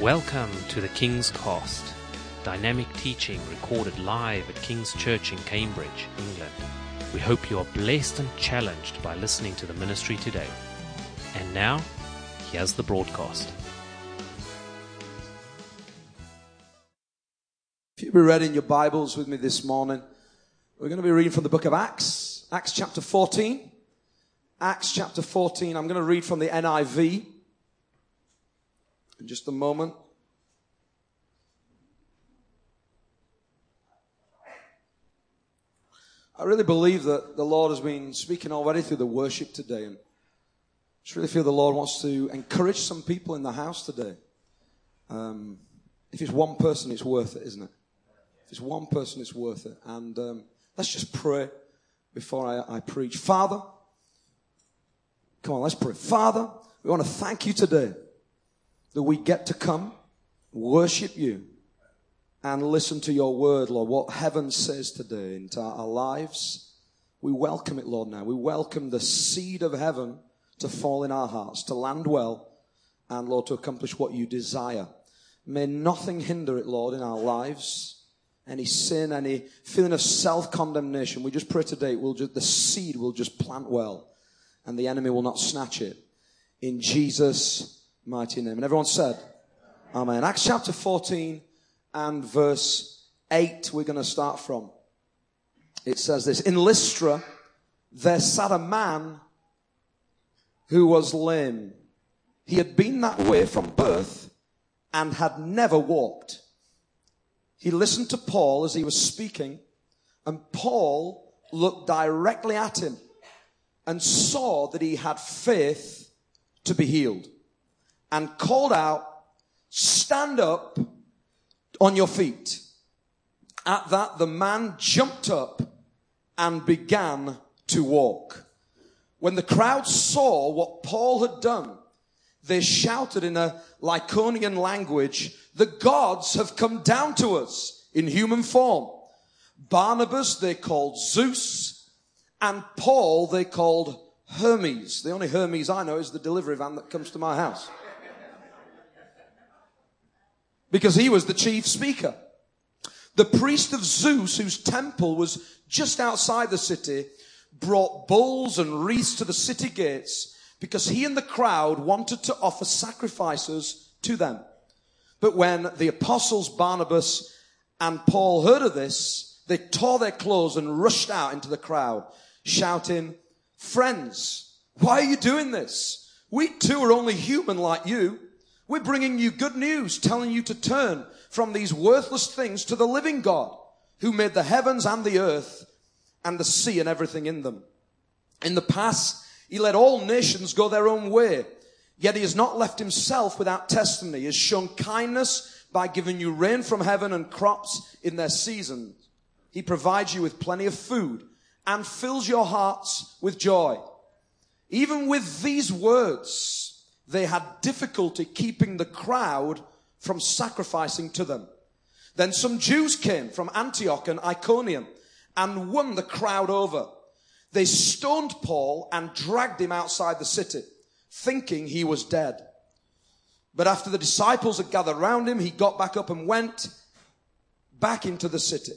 Welcome to the King's Cost, dynamic teaching recorded live at King's Church in Cambridge, England. We hope you are blessed and challenged by listening to the ministry today. And now, here's the broadcast. If you'll be reading your Bibles with me this morning, we're going to be reading from the book of Acts, Acts chapter 14. Acts chapter 14. I'm going to read from the NIV in just a moment. I really believe that the Lord has been speaking already through the worship today, and I just really feel the Lord wants to encourage some people in the house today. Um, if it's one person, it's worth it, isn't it? If it's one person, it's worth it. And um, let's just pray before I, I preach. Father, come on, let's pray. Father, we want to thank you today that we get to come, worship you, and listen to your word, Lord. What heaven says today into our lives. We welcome it, Lord, now. We welcome the seed of heaven to fall in our hearts, to land well, and Lord, to accomplish what you desire. May nothing hinder it, Lord, in our lives. Any sin, any feeling of self-condemnation. We just pray today, we'll just, the seed will just plant well, and the enemy will not snatch it. In Jesus' mighty name. And everyone said, Amen. Acts chapter 14 and verse 8, we're going to start from. It says this In Lystra, there sat a man who was lame. He had been that way from birth and had never walked. He listened to Paul as he was speaking, and Paul looked directly at him and saw that he had faith to be healed and called out, stand up on your feet. At that, the man jumped up and began to walk. When the crowd saw what Paul had done, they shouted in a Lycaonian language, the gods have come down to us in human form. Barnabas they called Zeus and Paul they called Hermes. The only Hermes I know is the delivery van that comes to my house because he was the chief speaker. The priest of Zeus, whose temple was just outside the city, brought bulls and wreaths to the city gates because he and the crowd wanted to offer sacrifices to them. But when the apostles Barnabas and Paul heard of this, they tore their clothes and rushed out into the crowd, shouting, Friends, why are you doing this? We too are only human like you. We're bringing you good news, telling you to turn from these worthless things to the living God who made the heavens and the earth and the sea and everything in them. In the past, he let all nations go their own way. Yet he has not left himself without testimony. He has shown kindness by giving you rain from heaven and crops in their seasons. He provides you with plenty of food and fills your hearts with joy. Even with these words, they had difficulty keeping the crowd from sacrificing to them. Then some Jews came from Antioch and Iconium and won the crowd over. They stoned Paul and dragged him outside the city, thinking he was dead. But after the disciples had gathered round him, he got back up and went back into the city.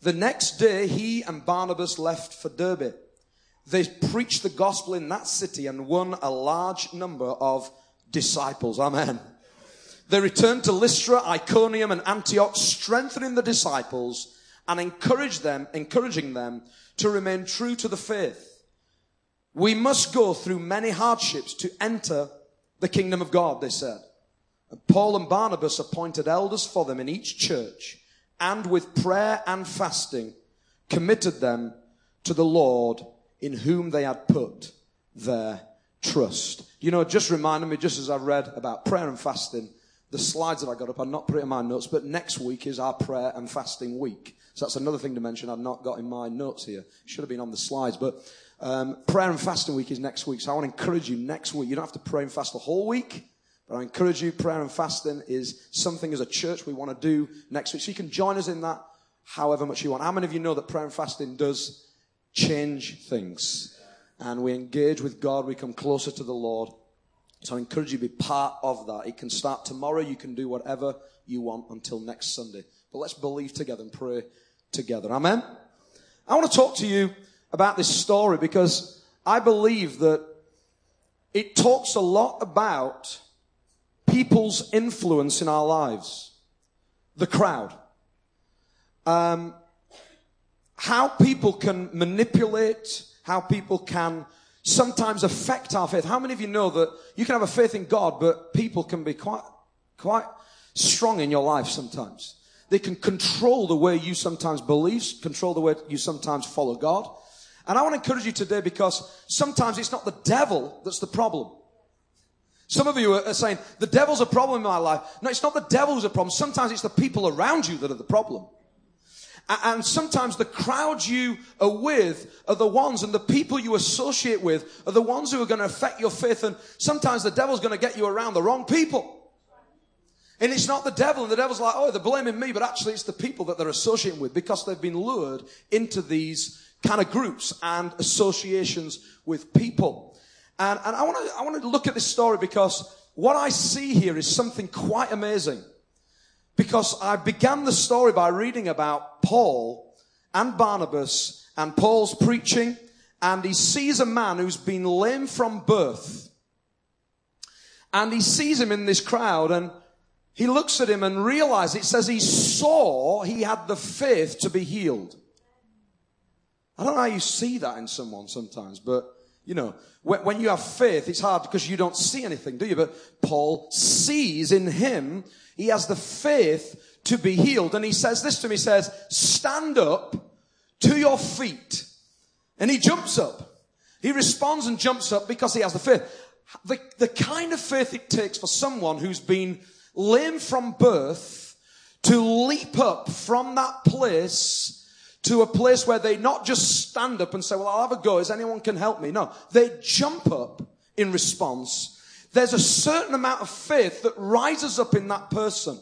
The next day, he and Barnabas left for Derbe. They preached the gospel in that city and won a large number of disciples. Amen. They returned to Lystra, Iconium, and Antioch, strengthening the disciples and encourage them, encouraging them to remain true to the faith. We must go through many hardships to enter the kingdom of God, they said. And Paul and Barnabas appointed elders for them in each church and with prayer and fasting committed them to the Lord in whom they had put their trust. You know, just reminded me, just as I read about prayer and fasting, the slides that I got up, I'm not putting in my notes, but next week is our prayer and fasting week. So that's another thing to mention I've not got in my notes here. Should have been on the slides, but um, prayer and fasting week is next week. So I want to encourage you next week. You don't have to pray and fast the whole week, but I encourage you, prayer and fasting is something as a church we want to do next week. So you can join us in that however much you want. How many of you know that prayer and fasting does change things. And we engage with God, we come closer to the Lord So I encourage you to be part of that. It can start tomorrow. You can do whatever you want until next Sunday. But let's believe together and pray together. Amen. I want to talk to you about this story because I believe that it talks a lot about people's influence in our lives. The crowd. Um, how people can manipulate, how people can sometimes affect our faith. How many of you know that you can have a faith in God, but people can be quite, quite strong in your life sometimes? They can control the way you sometimes believe, control the way you sometimes follow God. And I want to encourage you today because sometimes it's not the devil that's the problem. Some of you are saying, the devil's a problem in my life. No, it's not the devil who's a problem. Sometimes it's the people around you that are the problem. And sometimes the crowds you are with are the ones and the people you associate with are the ones who are going to affect your faith. And sometimes the devil's going to get you around the wrong people. And it's not the devil, and the devil's like, oh, they're blaming me, but actually it's the people that they're associating with because they've been lured into these kind of groups and associations with people. And, and I want to, I want to look at this story because what I see here is something quite amazing. Because I began the story by reading about Paul and Barnabas and Paul's preaching, and he sees a man who's been lame from birth. And he sees him in this crowd, and he looks at him and realizes, it says he saw he had the faith to be healed. I don't know how you see that in someone sometimes, but you know, when, when you have faith, it's hard because you don't see anything, do you? But Paul sees in him, he has the faith to be healed. And he says this to me, he says, stand up to your feet. And he jumps up. He responds and jumps up because he has the faith. The, the kind of faith it takes for someone who's been lame from birth to leap up from that place to a place where they not just stand up and say, well, I'll have a go. Is anyone can help me? No, they jump up in response. There's a certain amount of faith that rises up in that person.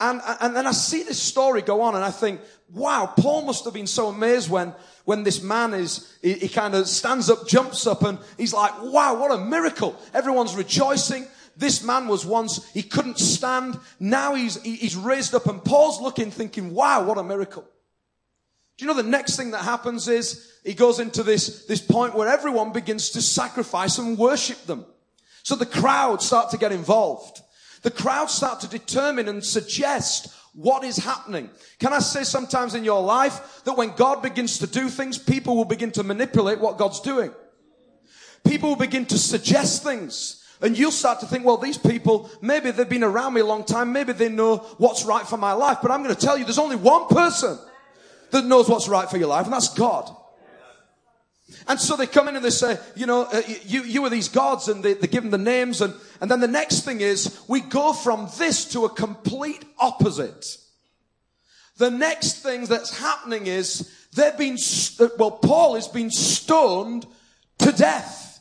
And, and then I see this story go on and I think, wow, Paul must have been so amazed when, when this man is, he, he kind of stands up, jumps up and he's like, wow, what a miracle. Everyone's rejoicing. This man was once, he couldn't stand. Now he's, he's raised up and Paul's looking thinking, wow, what a miracle. Do you know the next thing that happens is he goes into this, this point where everyone begins to sacrifice and worship them. So the crowd start to get involved. The crowd start to determine and suggest what is happening. Can I say sometimes in your life that when God begins to do things, people will begin to manipulate what God's doing. People will begin to suggest things. And you'll start to think, well, these people, maybe they've been around me a long time. Maybe they know what's right for my life. But I'm going to tell you, there's only one person that knows what's right for your life, and that's God. And so they come in and they say, you know, uh, you, you are these gods, and they, they give them the names, and, and then the next thing is, we go from this to a complete opposite. The next thing that's happening is, they've been, well, Paul is being stoned to death.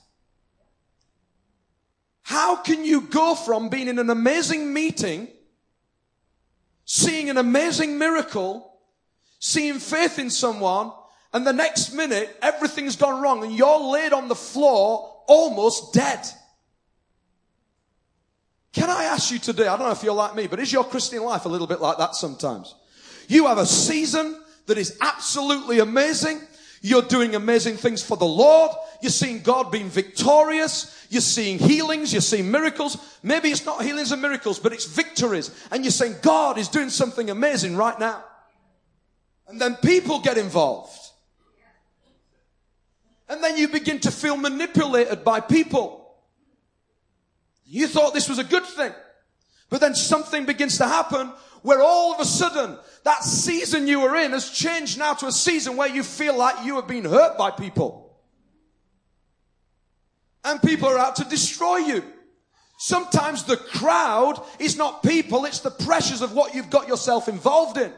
How can you go from being in an amazing meeting, seeing an amazing miracle, seeing faith in someone, and the next minute everything's gone wrong and you're laid on the floor almost dead? Can I ask you today, I don't know if you're like me, but is your Christian life a little bit like that sometimes? You have a season that is absolutely amazing. You're doing amazing things for the Lord. You're seeing God being victorious. You're seeing healings, you're seeing miracles. Maybe it's not healings and miracles, but it's victories. And you're saying God is doing something amazing right now. And then people get involved. And then you begin to feel manipulated by people. You thought this was a good thing. But then something begins to happen where all of a sudden that season you were in has changed now to a season where you feel like you have been hurt by people and people are out to destroy you. Sometimes the crowd is not people, it's the pressures of what you've got yourself involved in.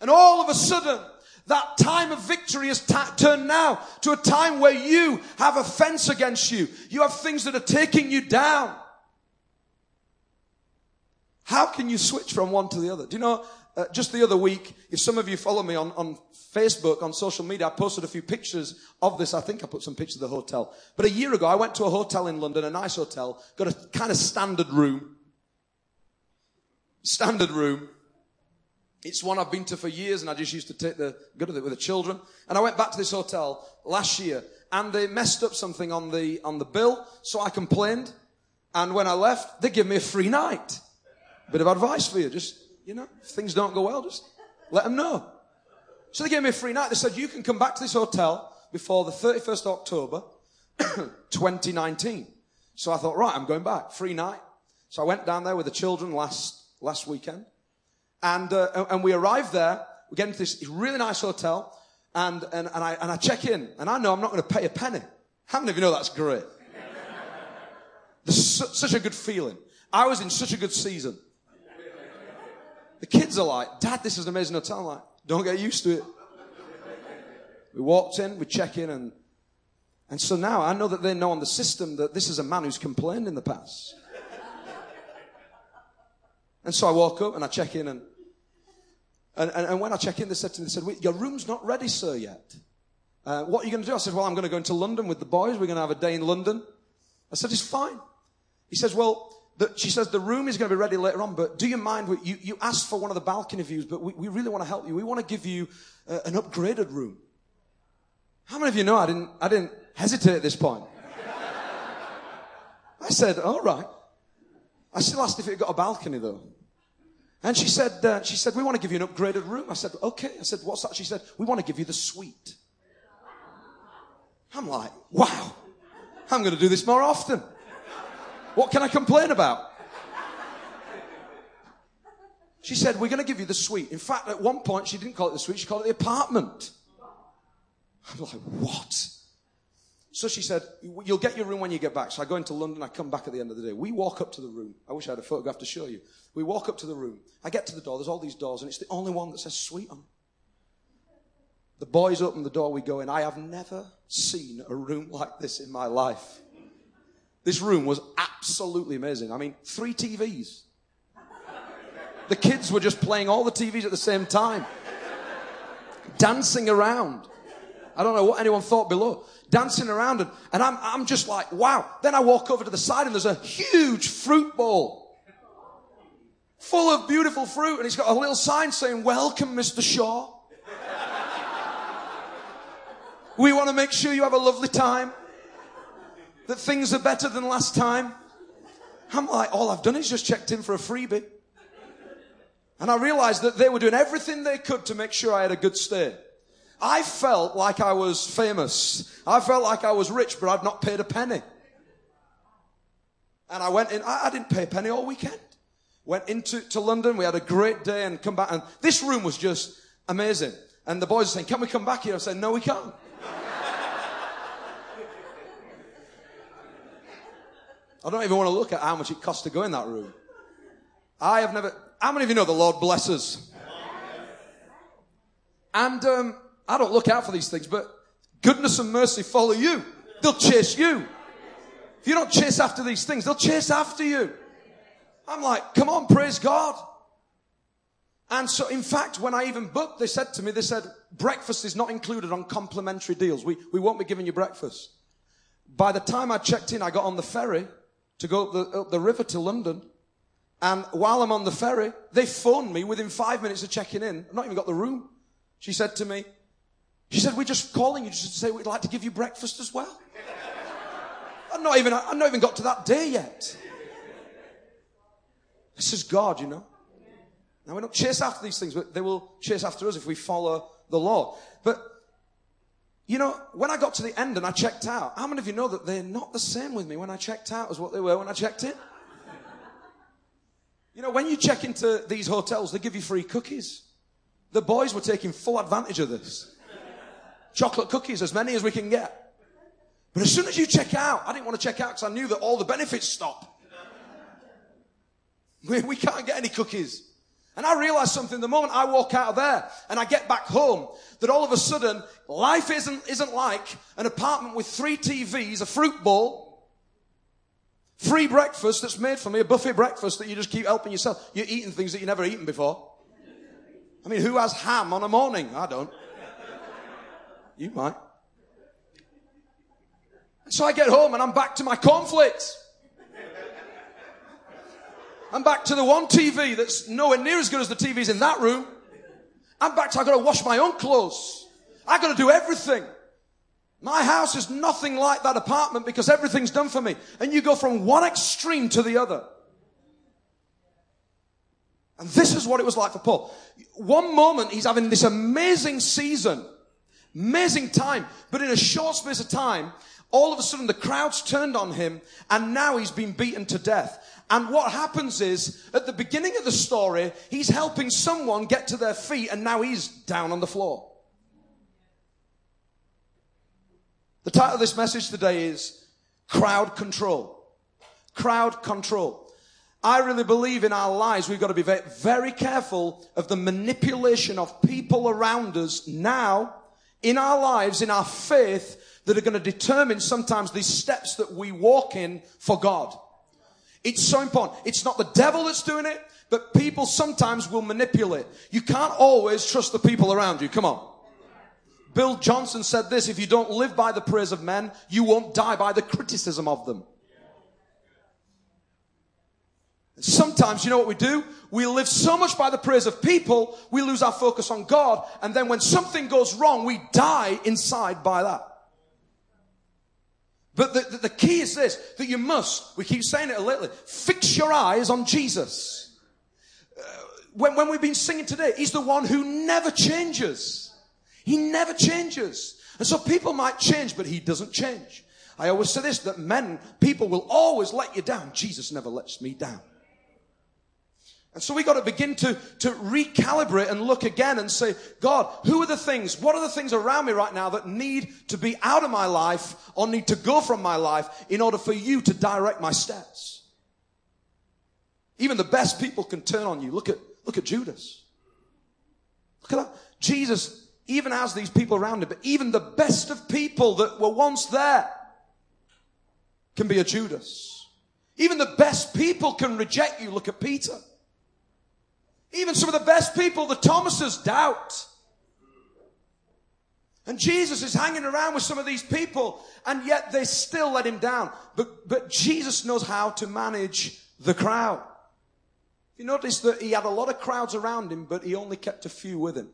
And all of a sudden, that time of victory has turned now to a time where you have offense against you. You have things that are taking you down. How can you switch from one to the other? Do you know, uh, just the other week, if some of you follow me on, on Facebook, on social media, I posted a few pictures of this. I think I put some pictures of the hotel. But a year ago, I went to a hotel in London, a nice hotel, got a kind of standard room. Standard room. It's one I've been to for years and I just used to take the, good to it with the children. And I went back to this hotel last year and they messed up something on the, on the bill. So I complained. And when I left, they gave me a free night. Bit of advice for you. Just, you know, if things don't go well, just let them know. So they gave me a free night. They said, you can come back to this hotel before the 31st October, 2019. So I thought, right, I'm going back. Free night. So I went down there with the children last, last weekend. And, uh, and we arrive there. We get into this really nice hotel. And, and, and, I, and I check in. And I know I'm not going to pay a penny. How many of you know that's great? There's such a good feeling. I was in such a good season. The kids are like, Dad, this is an amazing hotel. I'm like, don't get used to it. We walked in, we check in, and, and so now I know that they know on the system that this is a man who's complained in the past. And so I walk up and I check in, and, and, and, and when I check in, they said to me, they said, Your room's not ready, sir, yet. Uh, what are you going to do? I said, Well, I'm going to go into London with the boys. We're going to have a day in London. I said, It's fine. He says, Well, the, she says, the room is going to be ready later on, but do you mind? You, you asked for one of the balcony views, but we, we really want to help you. We want to give you uh, an upgraded room. How many of you know I didn't, I didn't hesitate at this point? I said, all right. I still asked if it got a balcony though. And she said, uh, she said, we want to give you an upgraded room. I said, okay. I said, what's that? She said, we want to give you the suite. I'm like, wow. I'm going to do this more often. What can I complain about? She said, We're going to give you the suite. In fact, at one point, she didn't call it the suite, she called it the apartment. I'm like, What? So she said, You'll get your room when you get back. So I go into London, I come back at the end of the day. We walk up to the room. I wish I had a photograph to show you. We walk up to the room. I get to the door, there's all these doors, and it's the only one that says suite on. The boys open the door, we go in. I have never seen a room like this in my life. This room was absolutely amazing. I mean, three TVs. The kids were just playing all the TVs at the same time, dancing around. I don't know what anyone thought below. Dancing around, and, and I'm, I'm just like, wow. Then I walk over to the side, and there's a huge fruit bowl full of beautiful fruit, and he's got a little sign saying, Welcome, Mr. Shaw. we want to make sure you have a lovely time that things are better than last time. I'm like, all I've done is just checked in for a freebie. And I realized that they were doing everything they could to make sure I had a good stay. I felt like I was famous. I felt like I was rich, but I'd not paid a penny. And I went in, I, I didn't pay a penny all weekend. Went into to London, we had a great day and come back, and this room was just amazing. And the boys are saying, Can we come back here? I said, No, we can't. I don't even want to look at how much it costs to go in that room. I have never. How many of you know the Lord blesses? And um, I don't look out for these things, but goodness and mercy follow you. They'll chase you. If you don't chase after these things, they'll chase after you. I'm like, come on, praise God. And so, in fact, when I even booked, they said to me, they said, breakfast is not included on complimentary deals. We, we won't be giving you breakfast. By the time I checked in, I got on the ferry to go up the, up the river to London. And while I'm on the ferry, they phoned me within five minutes of checking in. I've not even got the room. She said to me, she said, we're just calling you just to say we'd like to give you breakfast as well. I've not even, I've not even got to that day yet. This is God, you know. Now we don't chase after these things, but they will chase after us if we follow the Lord. But you know, when I got to the end and I checked out, how many of you know that they're not the same with me when I checked out as what they were when I checked in? You know, when you check into these hotels, they give you free cookies. The boys were taking full advantage of this. Chocolate cookies, as many as we can get. But as soon as you check out, I didn't want to check out because I knew that all the benefits stop. We, we can't get any cookies. And I realized something the moment I walk out of there and I get back home that all of a sudden life isn't, isn't like an apartment with three TVs, a fruit bowl, free breakfast that's made for me, a buffet breakfast that you just keep helping yourself. You're eating things that you've never eaten before. I mean, who has ham on a morning? I don't. You might. So I get home and I'm back to my cornflakes. I'm back to the one TV that's nowhere near as good as the TVs in that room. I'm back to I've got to wash my own clothes. I've got to do everything. My house is nothing like that apartment because everything's done for me. And you go from one extreme to the other. And this is what it was like for Paul. One moment he's having this amazing season, amazing time, but in a short space of time, all of a sudden the crowds turned on him and now he's been beaten to death. And what happens is, at the beginning of the story, he's helping someone get to their feet and now he's down on the floor. The title of this message today is Crowd Control. Crowd Control. I really believe in our lives we've got to be very, very careful of the manipulation of people around us now in our lives, in our faith, that are going to determine sometimes these steps that we walk in for God. It's so important. It's not the devil that's doing it, but people sometimes will manipulate. You can't always trust the people around you. Come on. Bill Johnson said this, if you don't live by the praise of men, you won't die by the criticism of them. Sometimes, you know what we do? We live so much by the praise of people, we lose our focus on God, and then when something goes wrong, we die inside by that. But the, the, the, key is this, that you must, we keep saying it a lately, fix your eyes on Jesus. Uh, when, when we've been singing today, He's the one who never changes. He never changes. And so people might change, but He doesn't change. I always say this, that men, people will always let you down. Jesus never lets me down. And so we got to begin to, to recalibrate and look again and say, God, who are the things, what are the things around me right now that need to be out of my life or need to go from my life in order for you to direct my steps? Even the best people can turn on you. Look at, look at Judas. Look at that. Jesus even has these people around him, but even the best of people that were once there can be a Judas. Even the best people can reject you. Look at Peter. Even some of the best people, the Thomases, doubt. And Jesus is hanging around with some of these people, and yet they still let him down. But, but Jesus knows how to manage the crowd. You notice that he had a lot of crowds around him, but he only kept a few with him.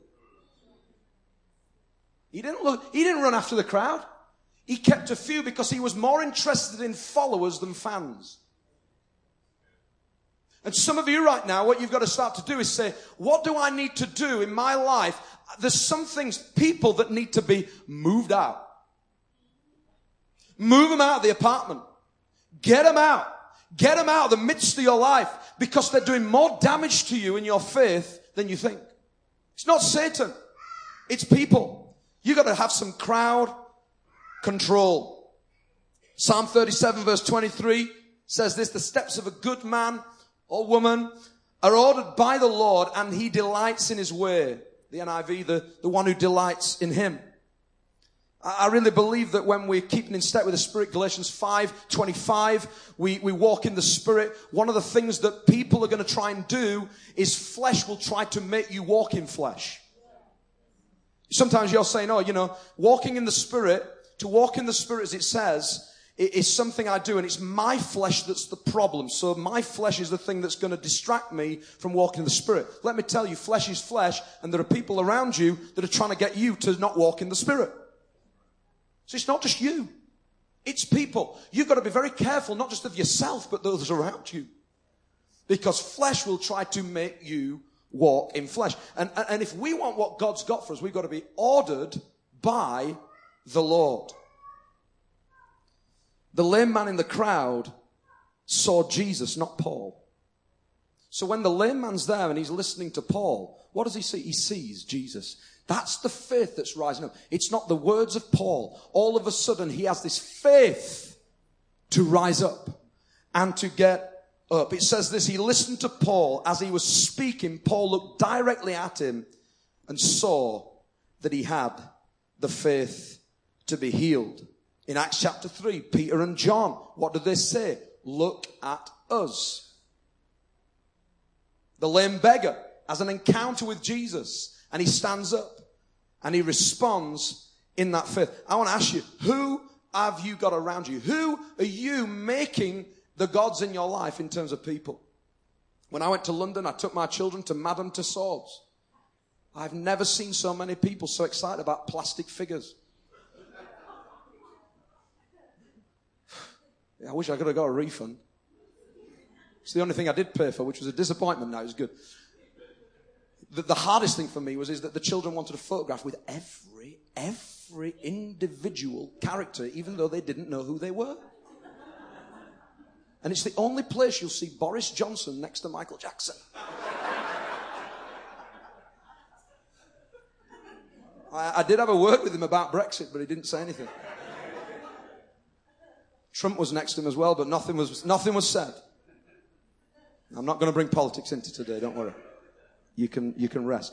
He didn't look, he didn't run after the crowd. He kept a few because he was more interested in followers than fans. And some of you right now, what you've got to start to do is say, what do I need to do in my life? There's some things, people that need to be moved out. Move them out of the apartment. Get them out. Get them out of the midst of your life because they're doing more damage to you in your faith than you think. It's not Satan. It's people. You got to have some crowd control. Psalm 37 verse 23 says this, the steps of a good man or woman are ordered by the Lord and he delights in his way. The NIV, the, the one who delights in him. I really believe that when we're keeping in step with the Spirit, Galatians 5, 25, we, we walk in the Spirit. One of the things that people are going to try and do is flesh will try to make you walk in flesh. Sometimes you're saying, oh, you know, walking in the Spirit, to walk in the Spirit as it says, is something I do and it's my flesh that's the problem. So my flesh is the thing that's going to distract me from walking in the spirit. Let me tell you, flesh is flesh and there are people around you that are trying to get you to not walk in the spirit. So it's not just you. It's people. You've got to be very careful, not just of yourself, but those around you. Because flesh will try to make you walk in flesh. And, and if we want what God's got for us, we've got to be ordered by the Lord. The lame man in the crowd saw Jesus, not Paul. So when the lame man's there and he's listening to Paul, what does he see? He sees Jesus. That's the faith that's rising up. It's not the words of Paul. All of a sudden, he has this faith to rise up and to get up. It says this, he listened to Paul as he was speaking. Paul looked directly at him and saw that he had the faith to be healed. In Acts chapter 3, Peter and John, what do they say? Look at us. The lame beggar, has an encounter with Jesus and he stands up and he responds in that faith. I want to ask you, who have you got around you? Who are you making the gods in your life in terms of people? When I went to London, I took my children to Madame Tussauds. I've never seen so many people so excited about plastic figures. I wish I could have got a refund. It's the only thing I did pay for, which was a disappointment now. It was good. The, the hardest thing for me was is that the children wanted a photograph with every, every individual character, even though they didn't know who they were. And it's the only place you'll see Boris Johnson next to Michael Jackson. I, I did have a word with him about Brexit, but he didn't say anything. Trump was next to him as well, but nothing was, nothing was said. I'm not going to bring politics into today, don't worry. You can, you can rest.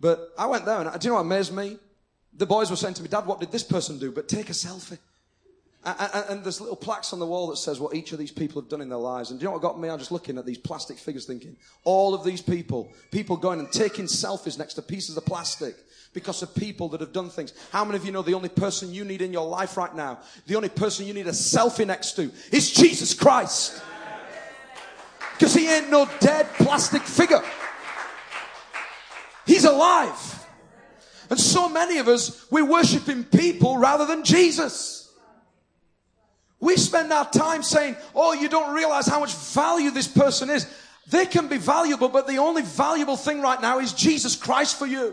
But I went there and do you know what amazed me? The boys were saying to me, Dad, what did this person do? But take a selfie. And, there's little plaques on the wall that says what each of these people have done in their lives. And do you know what got me? I'm just looking at these plastic figures thinking, all of these people, people going and taking selfies next to pieces of plastic because of people that have done things. How many of you know the only person you need in your life right now, the only person you need a selfie next to is Jesus Christ? Because he ain't no dead plastic figure. He's alive. And so many of us, we're worshiping people rather than Jesus. We spend our time saying, oh, you don't realize how much value this person is. They can be valuable, but the only valuable thing right now is Jesus Christ for you.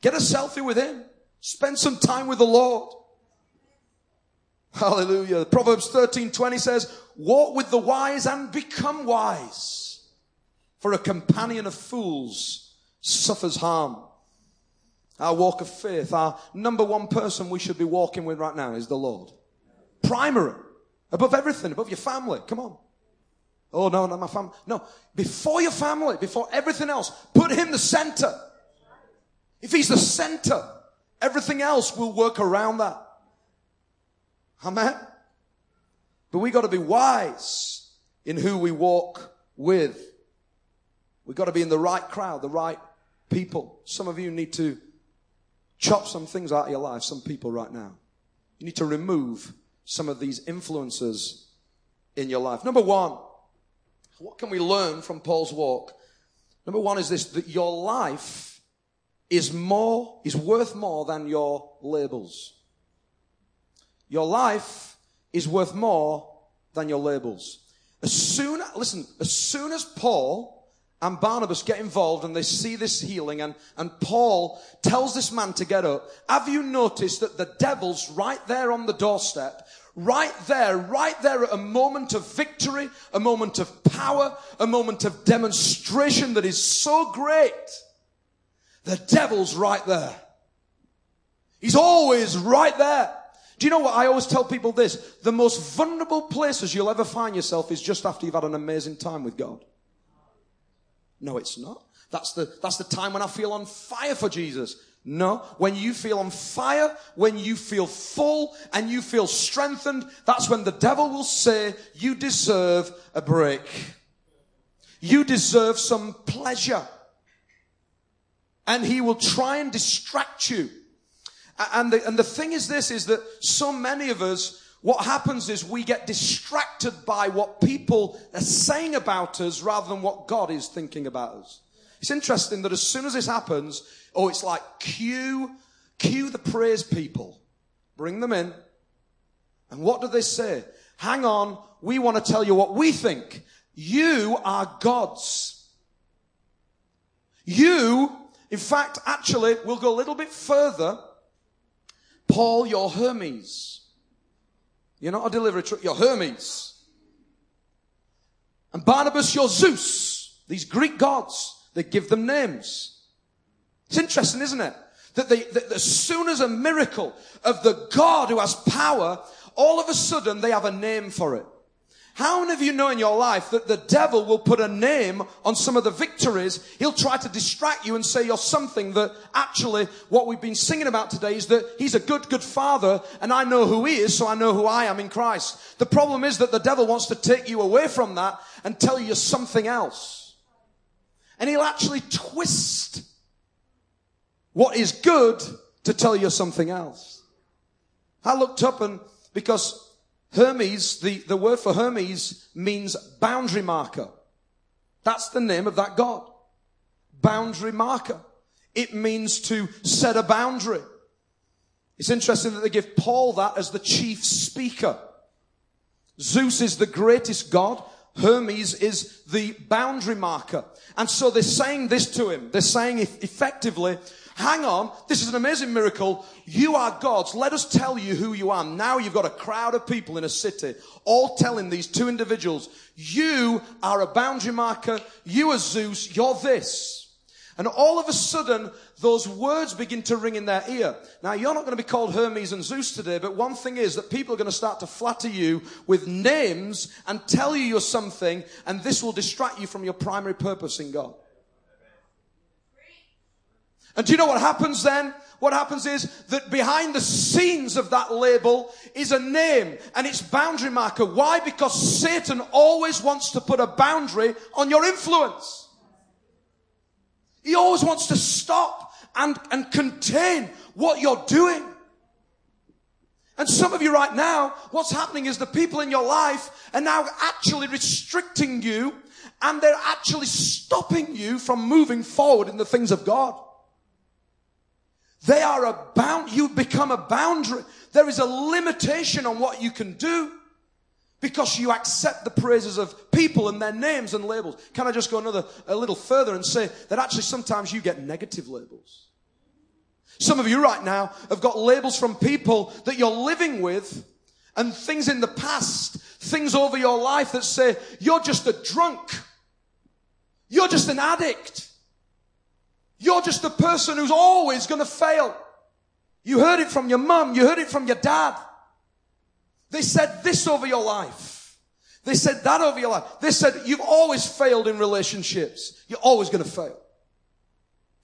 Get a selfie with Him. Spend some time with the Lord. Hallelujah. Proverbs 13, 20 says, walk with the wise and become wise. For a companion of fools suffers harm. Our walk of faith, our number one person we should be walking with right now is the Lord. Primary. Above everything, above your family. Come on. Oh no, not my family. No. Before your family, before everything else, put him the center. If he's the center, everything else will work around that. Amen. But we got to be wise in who we walk with. We got to be in the right crowd, the right people. Some of you need to chop some things out of your life, some people right now. You need to remove some of these influences in your life. Number one, what can we learn from Paul's walk? Number one is this, that your life is more, is worth more than your labels. Your life is worth more than your labels. As soon, listen, as soon as Paul and Barnabas get involved and they see this healing and, and Paul tells this man to get up. Have you noticed that the devil's right there on the doorstep, right there, right there at a moment of victory, a moment of power, a moment of demonstration that is so great. The devil's right there. He's always right there. Do you know what? I always tell people this. The most vulnerable places you'll ever find yourself is just after you've had an amazing time with God. No, it's not. That's the, that's the time when I feel on fire for Jesus. No, when you feel on fire, when you feel full and you feel strengthened, that's when the devil will say, you deserve a break. You deserve some pleasure. And he will try and distract you. And the, and the thing is this, is that so many of us, what happens is we get distracted by what people are saying about us rather than what God is thinking about us. It's interesting that as soon as this happens, oh, it's like cue, cue the praise people. Bring them in. And what do they say? Hang on, we want to tell you what we think. You are gods. You, in fact, actually, we'll go a little bit further. Paul, you're Hermes. You're not a delivery truck, you're Hermes. And Barnabas, you're Zeus. These Greek gods, they give them names. It's interesting, isn't it? That, they, that as soon as a miracle of the God who has power, all of a sudden they have a name for it. How many of you know in your life that the devil will put a name on some of the victories? He'll try to distract you and say you're something that actually what we've been singing about today is that he's a good, good father and I know who he is, so I know who I am in Christ. The problem is that the devil wants to take you away from that and tell you something else. And he'll actually twist what is good to tell you something else. I looked up and because Hermes, the, the word for Hermes means boundary marker. That's the name of that God. Boundary marker. It means to set a boundary. It's interesting that they give Paul that as the chief speaker. Zeus is the greatest God. Hermes is the boundary marker. And so they're saying this to him. They're saying effectively, hang on, this is an amazing miracle. You are God's. Let us tell you who you are. Now you've got a crowd of people in a city all telling these two individuals, you are a boundary marker. You are Zeus. You're this. And all of a sudden, those words begin to ring in their ear. Now, you're not going to be called Hermes and Zeus today, but one thing is that people are going to start to flatter you with names and tell you you're something, and this will distract you from your primary purpose in God. And do you know what happens then? What happens is that behind the scenes of that label is a name and its boundary marker. Why? Because Satan always wants to put a boundary on your influence. He always wants to stop and, and contain what you're doing. And some of you right now, what's happening is the people in your life are now actually restricting you and they're actually stopping you from moving forward in the things of God. They are a bound, you become a boundary. There is a limitation on what you can do because you accept the praises of people and their names and labels. Can I just go another, a little further and say that actually sometimes you get negative labels. Some of you right now have got labels from people that you're living with and things in the past, things over your life that say, you're just a drunk. You're just an addict. You're just the person who's always going to fail. You heard it from your mum. You heard it from your dad. They said this over your life. They said that over your life. They said you've always failed in relationships. You're always going to fail.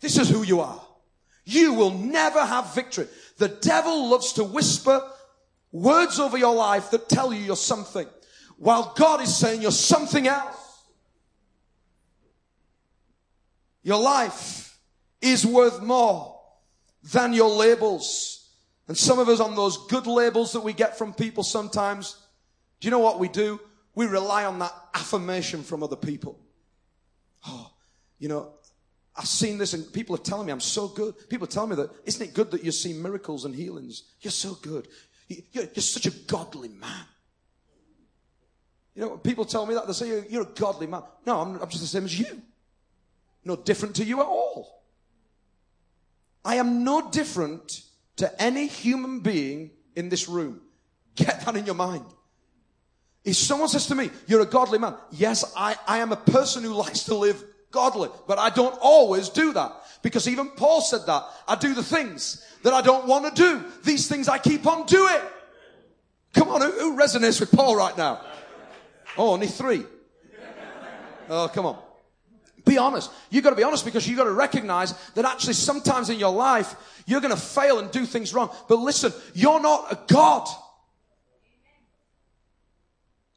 This is who you are. You will never have victory. The devil loves to whisper words over your life that tell you you're something while God is saying you're something else. Your life is worth more than your labels. And some of us on those good labels that we get from people sometimes, do you know what we do? We rely on that affirmation from other people. Oh, you know, I've seen this and people are telling me I'm so good. People tell me that, isn't it good that you see miracles and healings? You're so good. You're, you're such a godly man. You know, people tell me that, they say, you're, you're a godly man. No, I'm, I'm just the same as you. No different to you at all. I am no different to any human being in this room. Get that in your mind. If someone says to me, you're a godly man, yes, I, I am a person who likes to live godly, but I don't always do that. Because even Paul said that. I do the things that I don't want to do. These things I keep on doing. Come on, who, who resonates with Paul right now? Oh, only three. Oh, come on. Be honest. You've got to be honest because you've got to recognize that actually sometimes in your life, you're going to fail and do things wrong. But listen, you're not a God.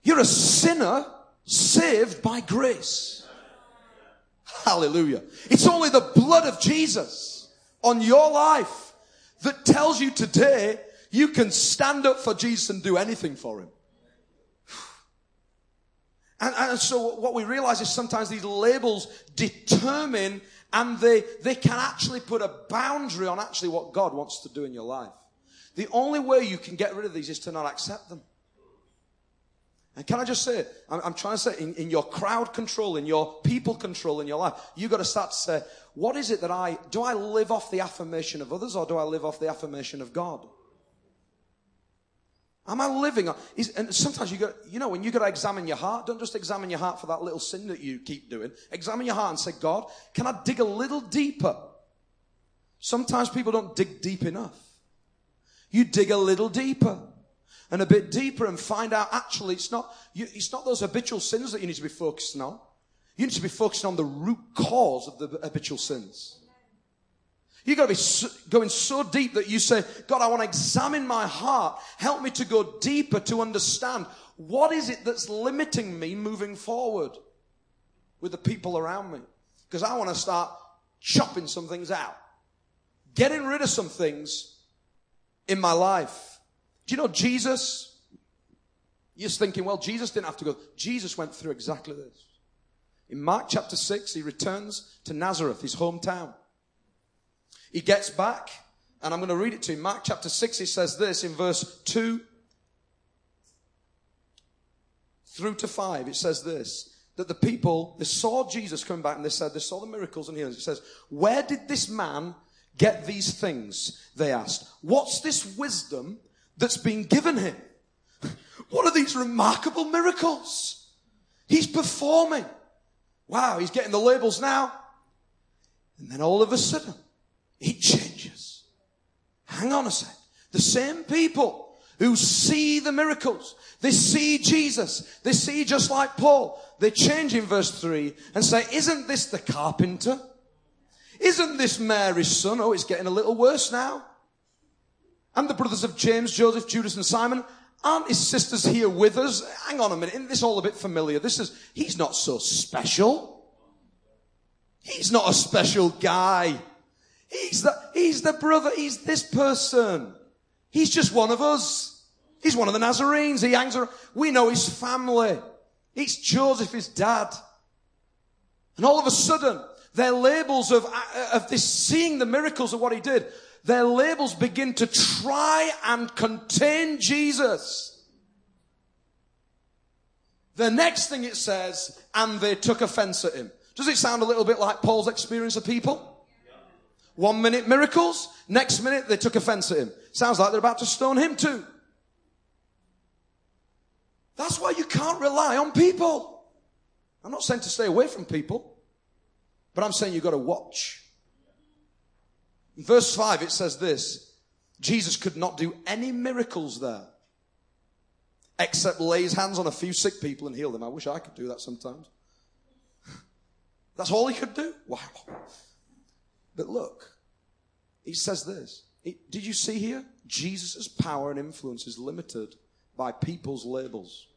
You're a sinner saved by grace. Hallelujah. It's only the blood of Jesus on your life that tells you today you can stand up for Jesus and do anything for him. And, and so what we realize is sometimes these labels determine and they, they can actually put a boundary on actually what God wants to do in your life. The only way you can get rid of these is to not accept them. And can I just say, I'm, I'm trying to say, in, in, your crowd control, in your people control in your life, you've got to start to say, what is it that I, do I live off the affirmation of others or do I live off the affirmation of God? Am I living? Is, and sometimes you got, you know, when you got to examine your heart, don't just examine your heart for that little sin that you keep doing. Examine your heart and say, God, can I dig a little deeper? Sometimes people don't dig deep enough. You dig a little deeper. and a bit deeper and find out actually it's not, you, it's not those habitual sins that you need to be focusing on. You need to be focusing on the root cause of the habitual sins. You got to be so, going so deep that you say, God, I want to examine my heart. Help me to go deeper to understand what is it that's limiting me moving forward with the people around me. Because I want to start chopping some things out, getting rid of some things in my life. Do you know Jesus? You're thinking, well, Jesus didn't have to go. Jesus went through exactly this. In Mark chapter 6, he returns to Nazareth, his hometown. He gets back, and I'm going to read it to you. Mark chapter 6, he says this in verse 2 through to 5. It says this that the people, they saw Jesus coming back and they said, they saw the miracles and healings. It says, Where did this man get these things? They asked. What's this wisdom that's been given him? What are these remarkable miracles? He's performing. Wow, he's getting the labels now. And then all of a sudden, it changes. Hang on a sec. The same people who see the miracles, they see Jesus, they see just like Paul, they change in verse 3 and say, Isn't this the carpenter? Isn't this Mary's son? Oh, it's getting a little worse now. And the brothers of James, Joseph, Judas, and Simon, aren't his sisters here with us? Hang on a minute, isn't this all a bit familiar? This is, he's not so special. He's not a special guy. He's the, he's the brother, he's this person. He's just one of us. He's one of the Nazarenes. He hangs around. We know his family. It's Joseph, his dad. And all of a sudden, their labels of, uh, of this seeing the miracles of what he did, their labels begin to try and contain Jesus. The next thing it says, and they took offense at him. Does it sound a little bit like Paul's experience of people? One minute miracles, next minute they took offense at him. Sounds like they're about to stone him too. That's why you can't rely on people. I'm not saying to stay away from people, but I'm saying you've got to watch. In verse 5, it says this Jesus could not do any miracles there except lay his hands on a few sick people and heal them. I wish I could do that sometimes. That's all he could do? Wow. But look, he says this. did you see here? Jesus' power and influence is limited by people's labels.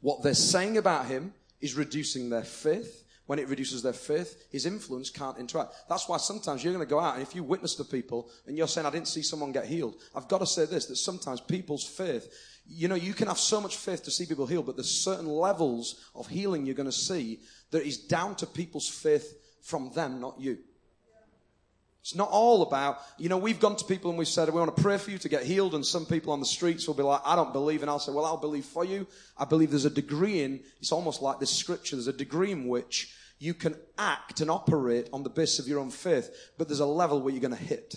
What they're saying about him is reducing their faith. When it reduces their faith, his influence can't interact. That's why sometimes you're going to go out and if you witness to people and you're saying, I didn't see someone get healed, I've got to say this, that sometimes people's faith, you know, you can have so much faith to see people healed, but there's certain levels of healing you're going to see that is down to people's faith from them, not you. It's not all about, you know, we've gone to people and we've said, we want to pray for you to get healed. And some people on the streets will be like, I don't believe. And I'll say, well, I'll believe for you. I believe there's a degree in, it's almost like this scripture. There's a degree in which you can act and operate on the basis of your own faith, but there's a level where you're going to hit.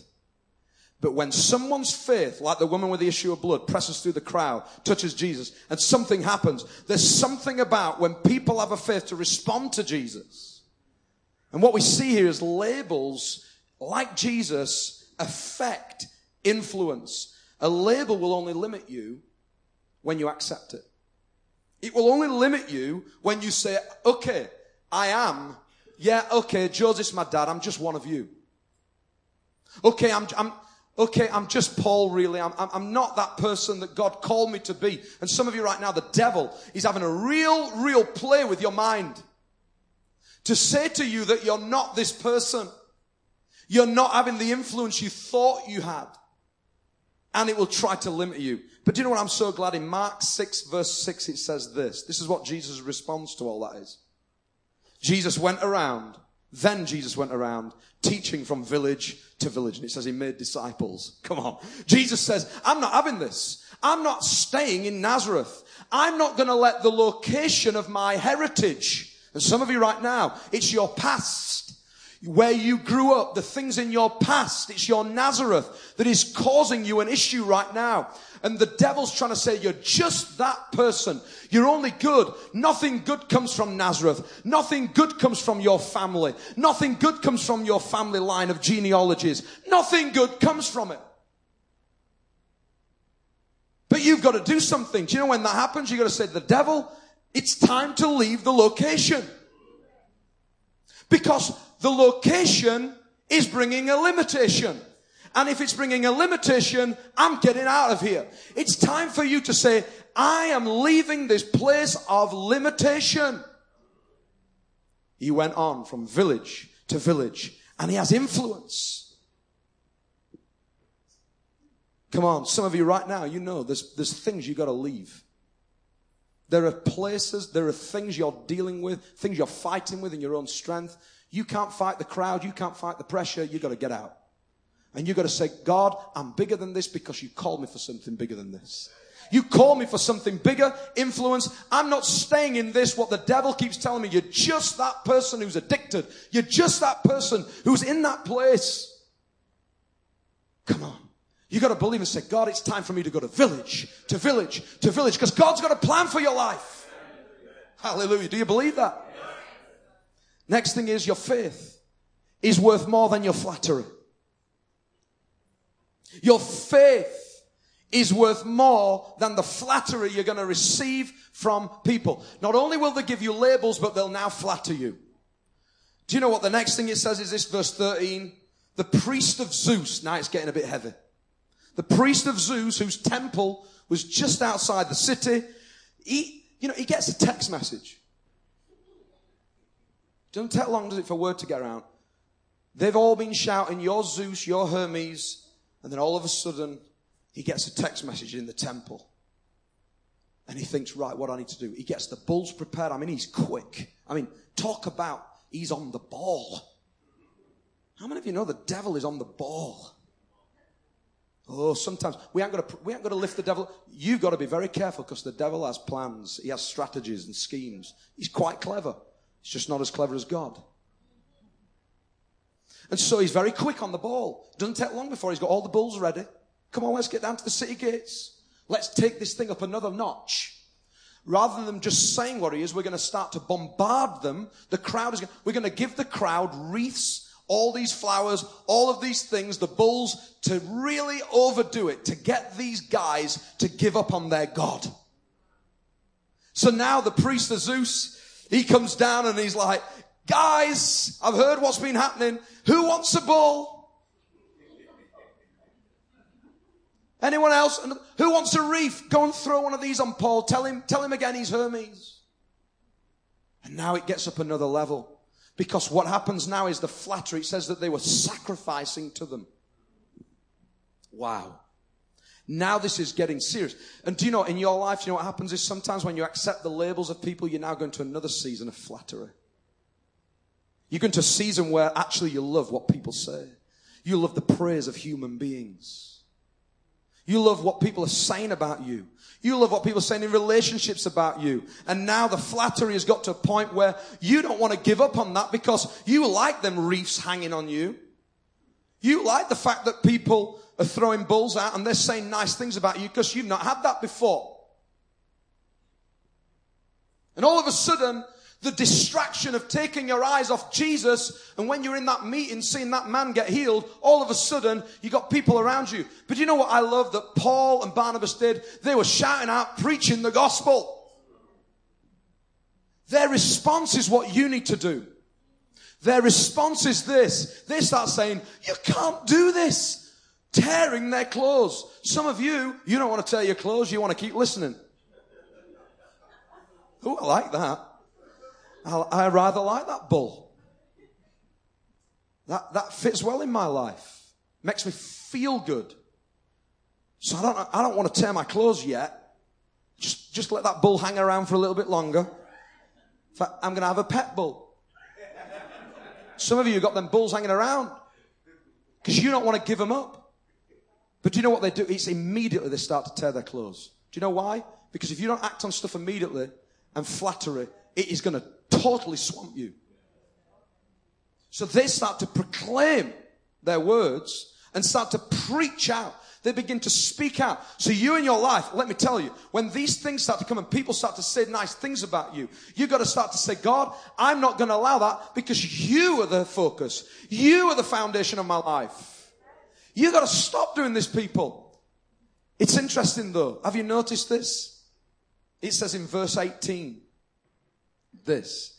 But when someone's faith, like the woman with the issue of blood, presses through the crowd, touches Jesus, and something happens, there's something about when people have a faith to respond to Jesus. And what we see here is labels like Jesus, affect, influence. A label will only limit you when you accept it. It will only limit you when you say, okay, I am. Yeah, okay, Joseph's my dad. I'm just one of you. Okay, I'm, I'm, okay, I'm just Paul really. I'm, I'm, I'm not that person that God called me to be. And some of you right now, the devil is having a real, real play with your mind to say to you that you're not this person. You're not having the influence you thought you had. And it will try to limit you. But do you know what I'm so glad? In Mark 6 verse 6 it says this. This is what Jesus' response to all that is. Jesus went around, then Jesus went around teaching from village to village. And it says he made disciples. Come on. Jesus says, I'm not having this. I'm not staying in Nazareth. I'm not going to let the location of my heritage. And some of you right now, it's your past where you grew up, the things in your past, it's your Nazareth that is causing you an issue right now. And the devil's trying to say you're just that person. You're only good. Nothing good comes from Nazareth. Nothing good comes from your family. Nothing good comes from your family line of genealogies. Nothing good comes from it. But you've got to do something. Do you know when that happens? You've got to say, the devil, it's time to leave the location. Because the location is bringing a limitation. And if it's bringing a limitation, I'm getting out of here. It's time for you to say, I am leaving this place of limitation. He went on from village to village and he has influence. Come on, some of you right now, you know there's, there's things you gotta leave. There are places, there are things you're dealing with, things you're fighting with in your own strength. You can't fight the crowd, you can't fight the pressure, you gotta get out. And you gotta say, God, I'm bigger than this because you called me for something bigger than this. You call me for something bigger, influence. I'm not staying in this, what the devil keeps telling me. You're just that person who's addicted. You're just that person who's in that place. Come on. You got to believe and say, God, it's time for me to go to village, to village, to village, because God's got a plan for your life. Hallelujah. Do you believe that? Next thing is your faith is worth more than your flattery. Your faith is worth more than the flattery you're going to receive from people. Not only will they give you labels, but they'll now flatter you. Do you know what the next thing it says is this, verse 13? The priest of Zeus. Now it's getting a bit heavy the priest of Zeus, whose temple was just outside the city, he, you know, he gets a text message. Doesn't take long, does it, for word to get around? They've all been shouting, You're Zeus, you're Hermes. And then all of a sudden, he gets a text message in the temple. And he thinks, Right, what I need to do? He gets the bulls prepared. I mean, he's quick. I mean, talk about he's on the ball. How many of you know the devil is on the ball? Oh, sometimes we ain't got to, we ain't got to lift the devil. You've got to be very careful because the devil has plans. He has strategies and schemes. He's quite clever. He's just not as clever as God. And so he's very quick on the ball. Doesn't take long before he's got all the bulls ready. Come on, let's get down to the city gates. Let's take this thing up another notch. Rather than just saying what he is, we're going to start to bombard them. The crowd is going, we're going to give the crowd wreaths all these flowers, all of these things, the bulls, to really overdo it, to get these guys to give up on their God. So now the priest of Zeus, he comes down and he's like, guys, I've heard what's been happening. Who wants a bull? Anyone else? Who wants a reef? Go and throw one of these on Paul. Tell him, tell him again he's Hermes. And now it gets up another level. Because what happens now is the flattery. Says that they were sacrificing to them. Wow. Now this is getting serious. And do you know, in your life, you know what happens is sometimes when you accept the labels of people, you're now going to another season of flattery. You're going to a season where actually you love what people say. You love the praise of human beings. You love what people are saying about you. You love what people are saying in relationships about you. And now the flattery has got to a point where you don't want to give up on that because you like them reefs hanging on you. You like the fact that people are throwing bulls out and they're saying nice things about you because you've not had that before. And all of a sudden, the distraction of taking your eyes off Jesus. And when you're in that meeting, seeing that man get healed, all of a sudden you got people around you. But you know what I love that Paul and Barnabas did? They were shouting out, preaching the gospel. Their response is what you need to do. Their response is this. They start saying, you can't do this. Tearing their clothes. Some of you, you don't want to tear your clothes, you want to keep listening. Oh, I like that. I, I rather like that bull. That, that fits well in my life. Makes me feel good. So I don't, I don't want to tear my clothes yet. Just, just let that bull hang around for a little bit longer. In fact, I'm going to have a pet bull. Some of you got them bulls hanging around because you don't want to give them up. But do you know what they do? It's immediately they start to tear their clothes. Do you know why? Because if you don't act on stuff immediately and flattery, it is going to totally swamp you. So they start to proclaim their words and start to preach out. They begin to speak out. So you in your life, let me tell you, when these things start to come and people start to say nice things about you, you got to start to say, God, I'm not going to allow that because you are the focus. You are the foundation of my life. You got to stop doing this, people. It's interesting though. Have you noticed this? It says in verse 18, this,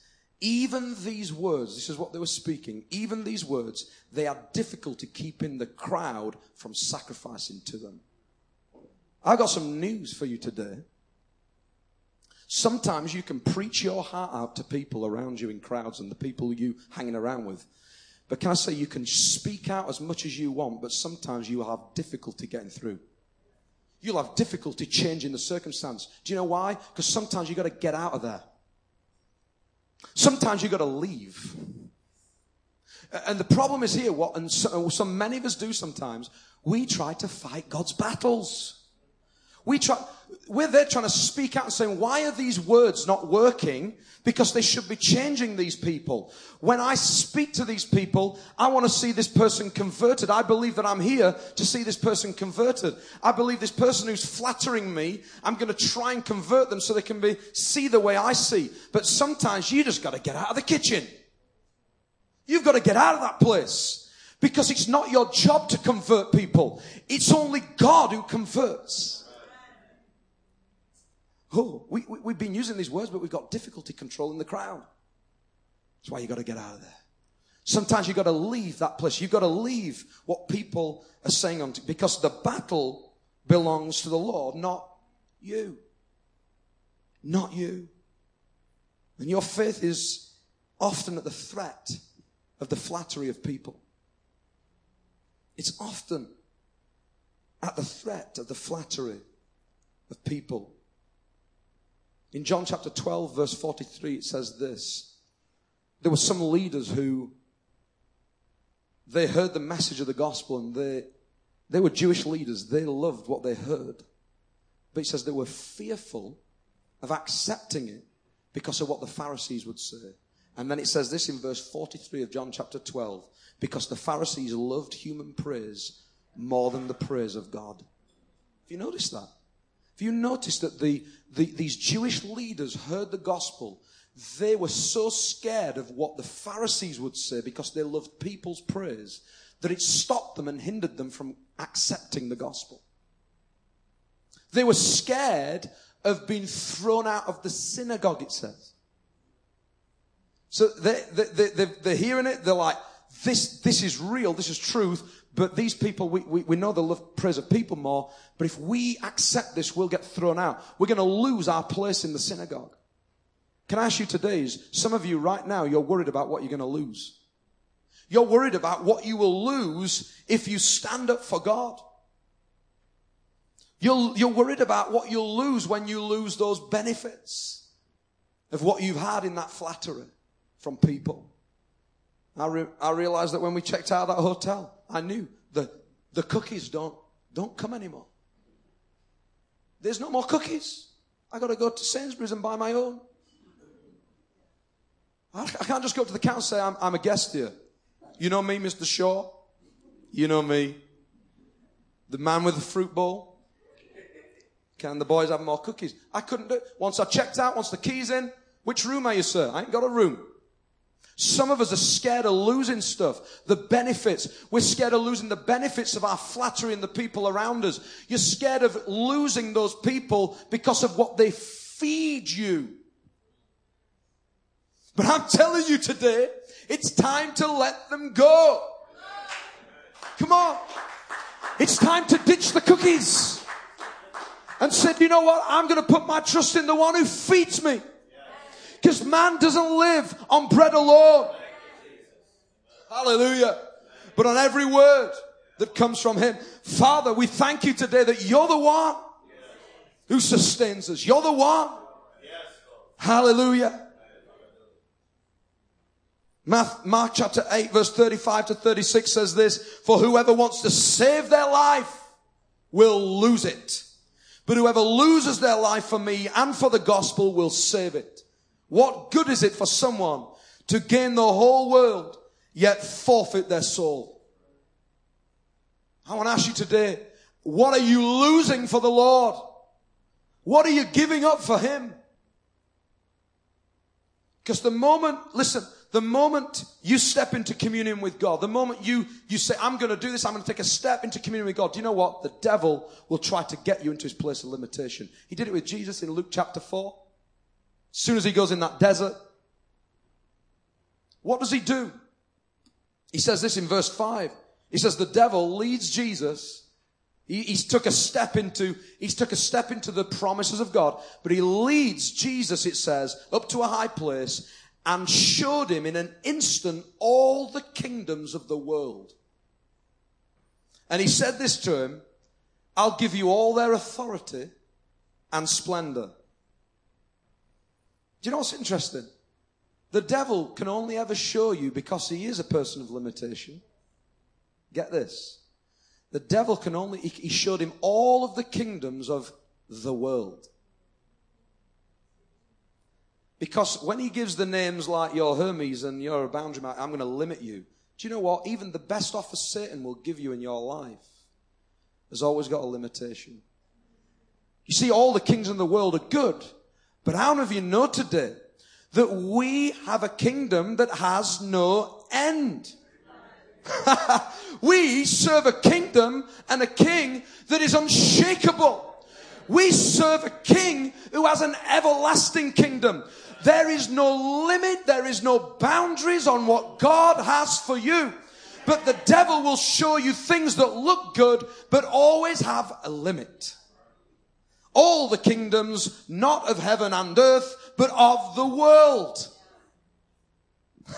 even these words, this is what they were speaking, even these words, they are difficult to keep in the crowd from sacrificing to them. I've got some news for you today. Sometimes you can preach your heart out to people around you in crowds and the people you hanging around with. But can I say you can speak out as much as you want, but sometimes you will have difficulty getting through. You'll have difficulty changing the circumstance. Do you know why? Because sometimes you've got to get out of there. Sometimes you've got to leave. And the problem is here, what, and so, so many of us do sometimes, we try to fight God's battles. We try, we're there trying to speak out and saying, why are these words not working? Because they should be changing these people. When I speak to these people, I want to see this person converted. I believe that I'm here to see this person converted. I believe this person who's flattering me, I'm going to try and convert them so they can be, see the way I see. But sometimes you just got to get out of the kitchen. You've got to get out of that place. Because it's not your job to convert people. It's only God who converts. Oh, we, we, we've been using these words, but we've got difficulty controlling the crowd. That's why you've got to get out of there. Sometimes you've got to leave that place. You've got to leave what people are saying on, because the battle belongs to the Lord, not you. Not you. And your faith is often at the threat of the flattery of people. It's often at the threat of the flattery of people. In John chapter 12, verse 43, it says this. There were some leaders who they heard the message of the gospel and they, they were Jewish leaders. They loved what they heard. But it says they were fearful of accepting it because of what the Pharisees would say. And then it says this in verse 43 of John chapter 12 because the Pharisees loved human praise more than the praise of God. Have you noticed that? Have you noticed that the, the, these Jewish leaders heard the gospel? They were so scared of what the Pharisees would say because they loved people's praise that it stopped them and hindered them from accepting the gospel. They were scared of being thrown out of the synagogue, it says. So they, they, they, they're hearing it, they're like, this, this is real, this is truth, but these people, we, we, we know they love praise of people more. But if we accept this, we'll get thrown out. We're going to lose our place in the synagogue. Can I ask you today is some of you right now, you're worried about what you're going to lose. You're worried about what you will lose if you stand up for God. You're, you're worried about what you'll lose when you lose those benefits of what you've had in that flattery from people. I, re- I realized that when we checked out of that hotel, I knew the, the cookies don't, don't come anymore. There's no more cookies. I got to go to Sainsbury's and buy my own. I, can't just go to the counter and say, I'm, I'm a guest here. You know me, Mr. Shaw? You know me. The man with the fruit bowl? Can the boys have more cookies? I couldn't do it. Once I checked out, once the key's in, which room are you, sir? I ain't got a room. Some of us are scared of losing stuff, the benefits. We're scared of losing the benefits of our flattery and the people around us. You're scared of losing those people because of what they feed you. But I'm telling you today, it's time to let them go. Come on. It's time to ditch the cookies. And said, you know what? I'm going to put my trust in the one who feeds me. Because man doesn't live on bread alone. Hallelujah. But on every word that comes from him. Father, we thank you today that you're the one who sustains us. You're the one. Hallelujah. Mark chapter 8 verse 35 to 36 says this, for whoever wants to save their life will lose it. But whoever loses their life for me and for the gospel will save it. What good is it for someone to gain the whole world yet forfeit their soul? I want to ask you today, what are you losing for the Lord? What are you giving up for Him? Because the moment, listen, The moment you step into communion with God, the moment you, you say, I'm going to do this, I'm going to take a step into communion with God, do you know what? The devil will try to get you into his place of limitation. He did it with Jesus in Luke chapter 4. Soon as he goes in that desert, what does he do? He says this in verse 5. He says the devil leads Jesus he, he's took a step into, he's took a step into the promises of God, but he leads Jesus, it says, up to a high place and showed him in an instant all the kingdoms of the world. And he said this to him, I'll give you all their authority and splendor. Do you know what's interesting? The devil can only ever show you because he is a person of limitation. Get this. The devil can only, he showed him all of the kingdoms of the world. Because when he gives the names like you're Hermes and you're a boundary man, I'm going to limit you. Do you know what? Even the best offer Satan will give you in your life has always got a limitation. You see, all the kings in the world are good. But how many of you know today that we have a kingdom that has no end? we serve a kingdom and a king that is unshakable. We serve a king who has an everlasting kingdom. There is no limit, there is no boundaries on what God has for you. But the devil will show you things that look good, but always have a limit. All the kingdoms, not of heaven and earth, but of the world.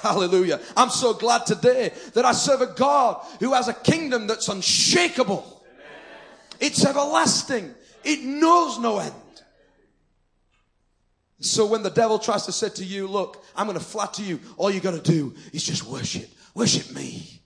Hallelujah. I'm so glad today that I serve a God who has a kingdom that's unshakable. It's everlasting. It knows no end. So when the devil tries to say to you, look, I'm going to flatter you, all you got to do is just worship. Worship me.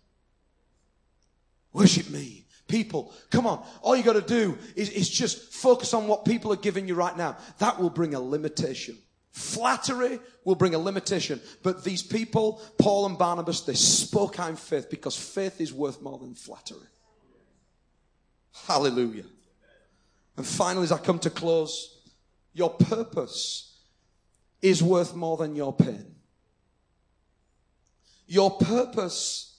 Worship me. People, come on. All you got to do is, is just focus on what people are giving you right now. That will bring a limitation. Flattery will bring a limitation. But these people, Paul and Barnabas, they spoke out in faith because faith is worth more than flattery. Hallelujah. And finally, as I come to close, your purpose is worth more than your pain. Your purpose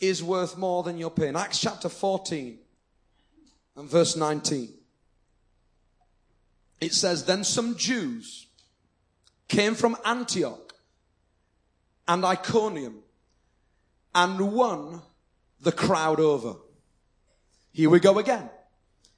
is worth more than your pain. Acts chapter 14 and verse 19. It says, Then some Jews came from Antioch and Iconium and won the crowd over. Here we go again.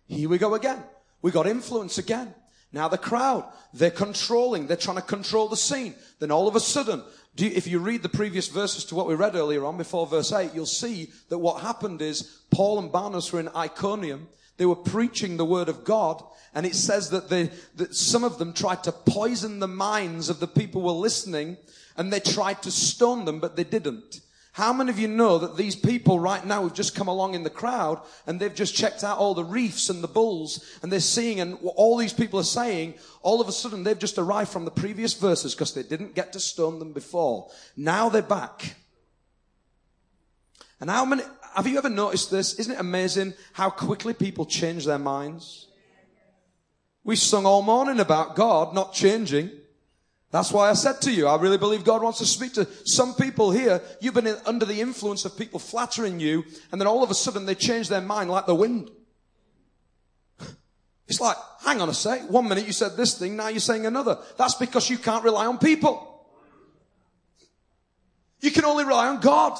Here we go again. We got influence again. Now the crowd, they're controlling, they're trying to control the scene. Then all of a sudden, you, if you read the previous verses to what we read earlier on before verse 8, you'll see that what happened is Paul and Barnabas were in Iconium. They were preaching the word of God and it says that, they, that some of them tried to poison the minds of the people who were listening and they tried to stone them, but they didn't. How many of you know that these people right now have just come along in the crowd and they've just checked out all the reefs and the bulls and they're seeing and all these people are saying, all of a sudden they've just arrived from the previous verses because they didn't get to stone them before. Now they're back. And how many, have you ever noticed this? Isn't it amazing how quickly people change their minds? We sung all morning about God not changing. That's why I said to you, I really believe God wants to speak to some people here. You've been in, under the influence of people flattering you, and then all of a sudden they change their mind like the wind. It's like, hang on a sec, one minute you said this thing, now you're saying another. That's because you can't rely on people. You can only rely on God.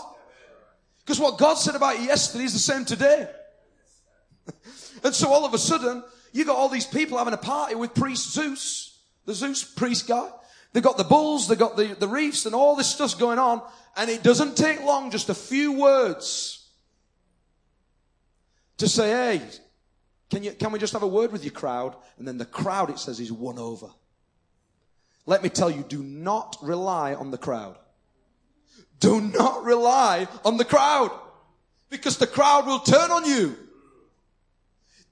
Because what God said about you yesterday is the same today. and so all of a sudden, you got all these people having a party with priest Zeus, the Zeus priest guy. They got the bulls, they've got the, the reefs and all this stuff's going on. And it doesn't take long, just a few words to say, hey, can you, can we just have a word with your crowd? And then the crowd, it says, is won over. Let me tell you, do not rely on the crowd. Do not rely on the crowd because the crowd will turn on you.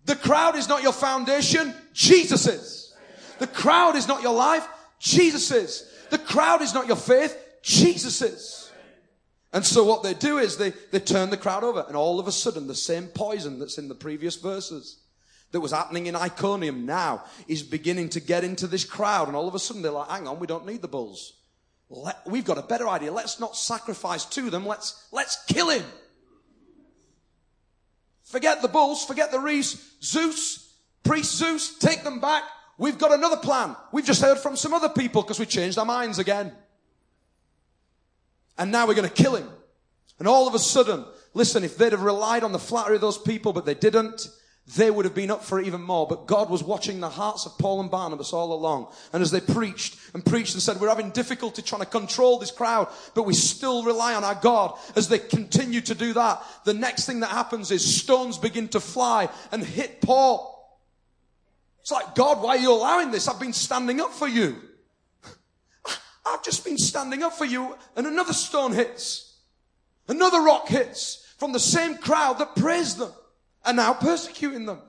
The crowd is not your foundation. Jesus is. The crowd is not your life. Jesus is. The crowd is not your faith. Jesus is. And so what they do is they, they turn the crowd over and all of a sudden the same poison that's in the previous verses that was happening in Iconium now is beginning to get into this crowd and all of a sudden they're like, hang on, we don't need the bulls. Let, we've got a better idea. Let's not sacrifice to them. Let's, let's kill him. Forget the bulls, forget the wreaths. Zeus, priest Zeus, take them back. We've got another plan. We've just heard from some other people because we changed our minds again. And now we're going to kill him. And all of a sudden, listen, if they'd have relied on the flattery of those people, but they didn't, they would have been up for it even more. But God was watching the hearts of Paul and Barnabas all along. And as they preached and preached and said, we're having difficulty trying to control this crowd, but we still rely on our God. As they continue to do that, the next thing that happens is stones begin to fly and hit Paul. It's like, God, why are you allowing this? I've been standing up for you. I've just been standing up for you and another stone hits. Another rock hits from the same crowd that praised them and now persecuting them.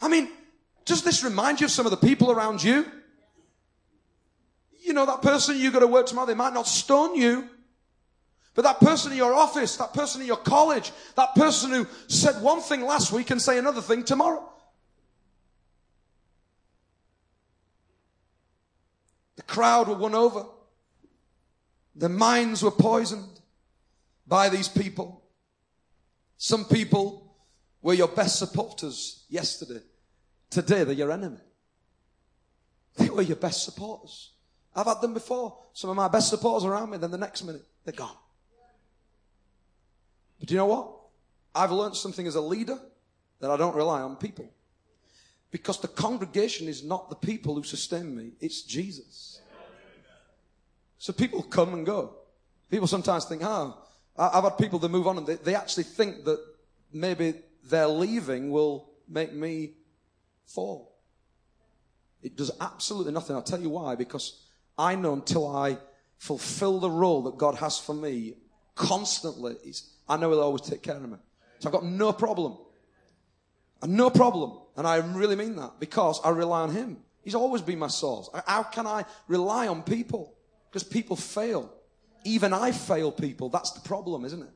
I mean, does this remind you of some of the people around you? You know, that person you got to work tomorrow, they might not stone you. But that person in your office, that person in your college, that person who said one thing last week and say another thing tomorrow. The crowd were won over. Their minds were poisoned by these people. Some people were your best supporters yesterday. Today they're your enemy. They were your best supporters. I've had them before. Some of my best supporters around me, then the next minute, they're gone. But do you know what? I've learned something as a leader that I don't rely on people. Because the congregation is not the people who sustain me, it's Jesus. So people come and go. People sometimes think, oh, I've had people that move on and they, they actually think that maybe their leaving will make me fall. It does absolutely nothing. I'll tell you why. Because I know until I fulfill the role that God has for me constantly, I know He'll always take care of me. So I've got no problem. And no problem. And I really mean that because I rely on Him. He's always been my source. How can I rely on people? Because people fail. Even I fail people. That's the problem, isn't it?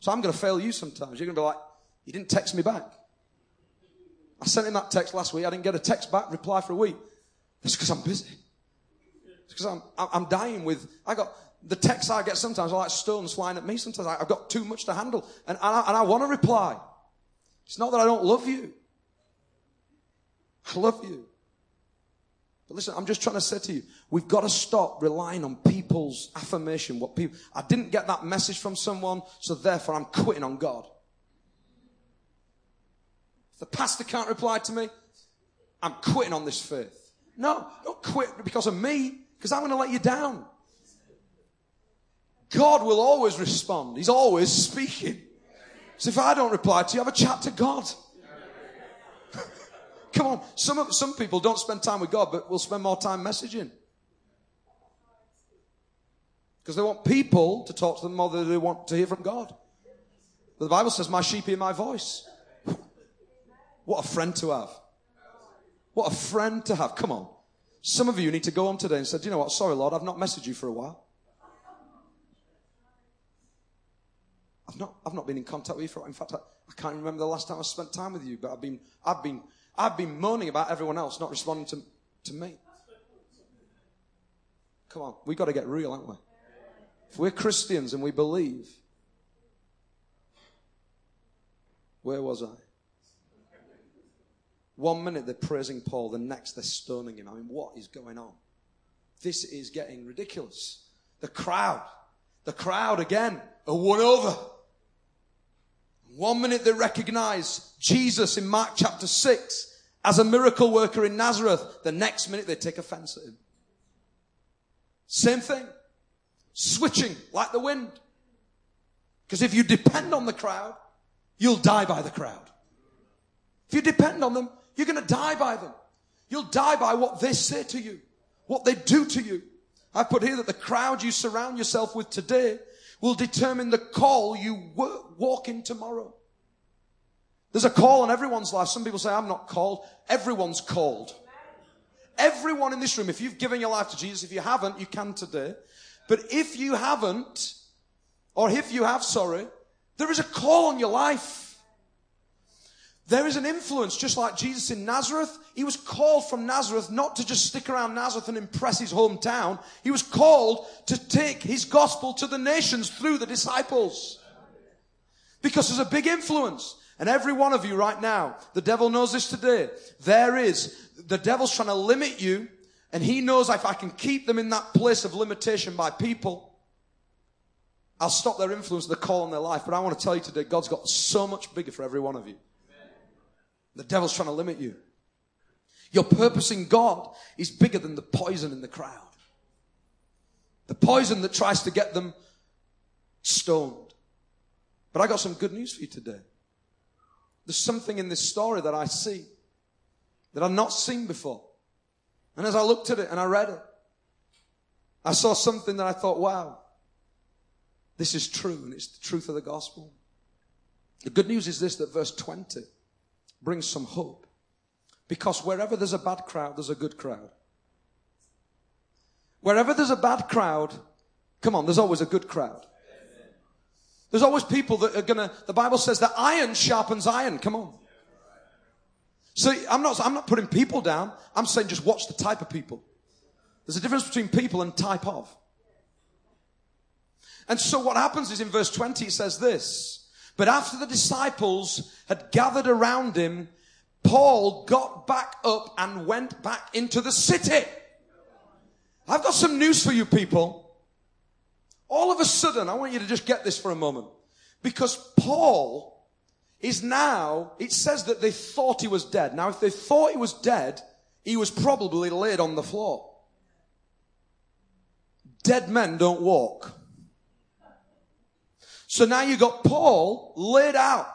So I'm going to fail you sometimes. You're going to be like, you didn't text me back. I sent him that text last week. I didn't get a text back, reply for a week. It's because I'm busy. It's because I'm, I'm dying with, I got, the texts I get sometimes are like stones flying at me. Sometimes I've got too much to handle and, and I, and I want to reply. It's not that I don't love you. I love you. But listen, I'm just trying to say to you, we've got to stop relying on people's affirmation. What people, I didn't get that message from someone, so therefore I'm quitting on God. If the pastor can't reply to me, I'm quitting on this faith. No, don't quit because of me, because I'm going to let you down. God will always respond. He's always speaking. So if I don't reply to you, have a chat to God. Come on. Some, of, some people don't spend time with God, but will spend more time messaging. Because they want people to talk to them more than they want to hear from God. But the Bible says, My sheep hear my voice. What a friend to have. What a friend to have. Come on. Some of you need to go on today and say, Do you know what? Sorry, Lord, I've not messaged you for a while. I've not, I've not been in contact with you for, in fact, I, I can't remember the last time I spent time with you, but I've been, I've been I've been moaning about everyone else not responding to, to me. Come on, we've got to get real, haven't we? If we're Christians and we believe, where was I? One minute they're praising Paul, the next they're stoning him. I mean, what is going on? This is getting ridiculous. The crowd, the crowd again are won over. One minute they recognize Jesus in Mark chapter 6 as a miracle worker in Nazareth. The next minute they take offense at him. Same thing. Switching like the wind. Because if you depend on the crowd, you'll die by the crowd. If you depend on them, you're going to die by them. You'll die by what they say to you, what they do to you. I put here that the crowd you surround yourself with today will determine the call you walk in tomorrow. There's a call on everyone's life. Some people say, I'm not called. Everyone's called. Everyone in this room, if you've given your life to Jesus, if you haven't, you can today. But if you haven't, or if you have, sorry, there is a call on your life. There is an influence, just like Jesus in Nazareth. He was called from Nazareth not to just stick around Nazareth and impress his hometown. He was called to take his gospel to the nations through the disciples. Because there's a big influence. And every one of you right now, the devil knows this today. There is, the devil's trying to limit you, and he knows if I can keep them in that place of limitation by people, I'll stop their influence, the call on their life. But I want to tell you today, God's got so much bigger for every one of you. The devil's trying to limit you. Your purpose in God is bigger than the poison in the crowd. The poison that tries to get them stoned. But I got some good news for you today. There's something in this story that I see that I've not seen before. And as I looked at it and I read it, I saw something that I thought, wow, this is true and it's the truth of the gospel. The good news is this that verse 20 brings some hope. Because wherever there's a bad crowd, there's a good crowd. Wherever there's a bad crowd, come on, there's always a good crowd. There's always people that are gonna, the Bible says that iron sharpens iron. Come on. So I'm not, I'm not putting people down. I'm saying just watch the type of people. There's a difference between people and type of. And so what happens is in verse 20 it says this, but after the disciples had gathered around him, Paul got back up and went back into the city. I've got some news for you people. All of a sudden, I want you to just get this for a moment. Because Paul is now, it says that they thought he was dead. Now, if they thought he was dead, he was probably laid on the floor. Dead men don't walk. So now you got Paul laid out.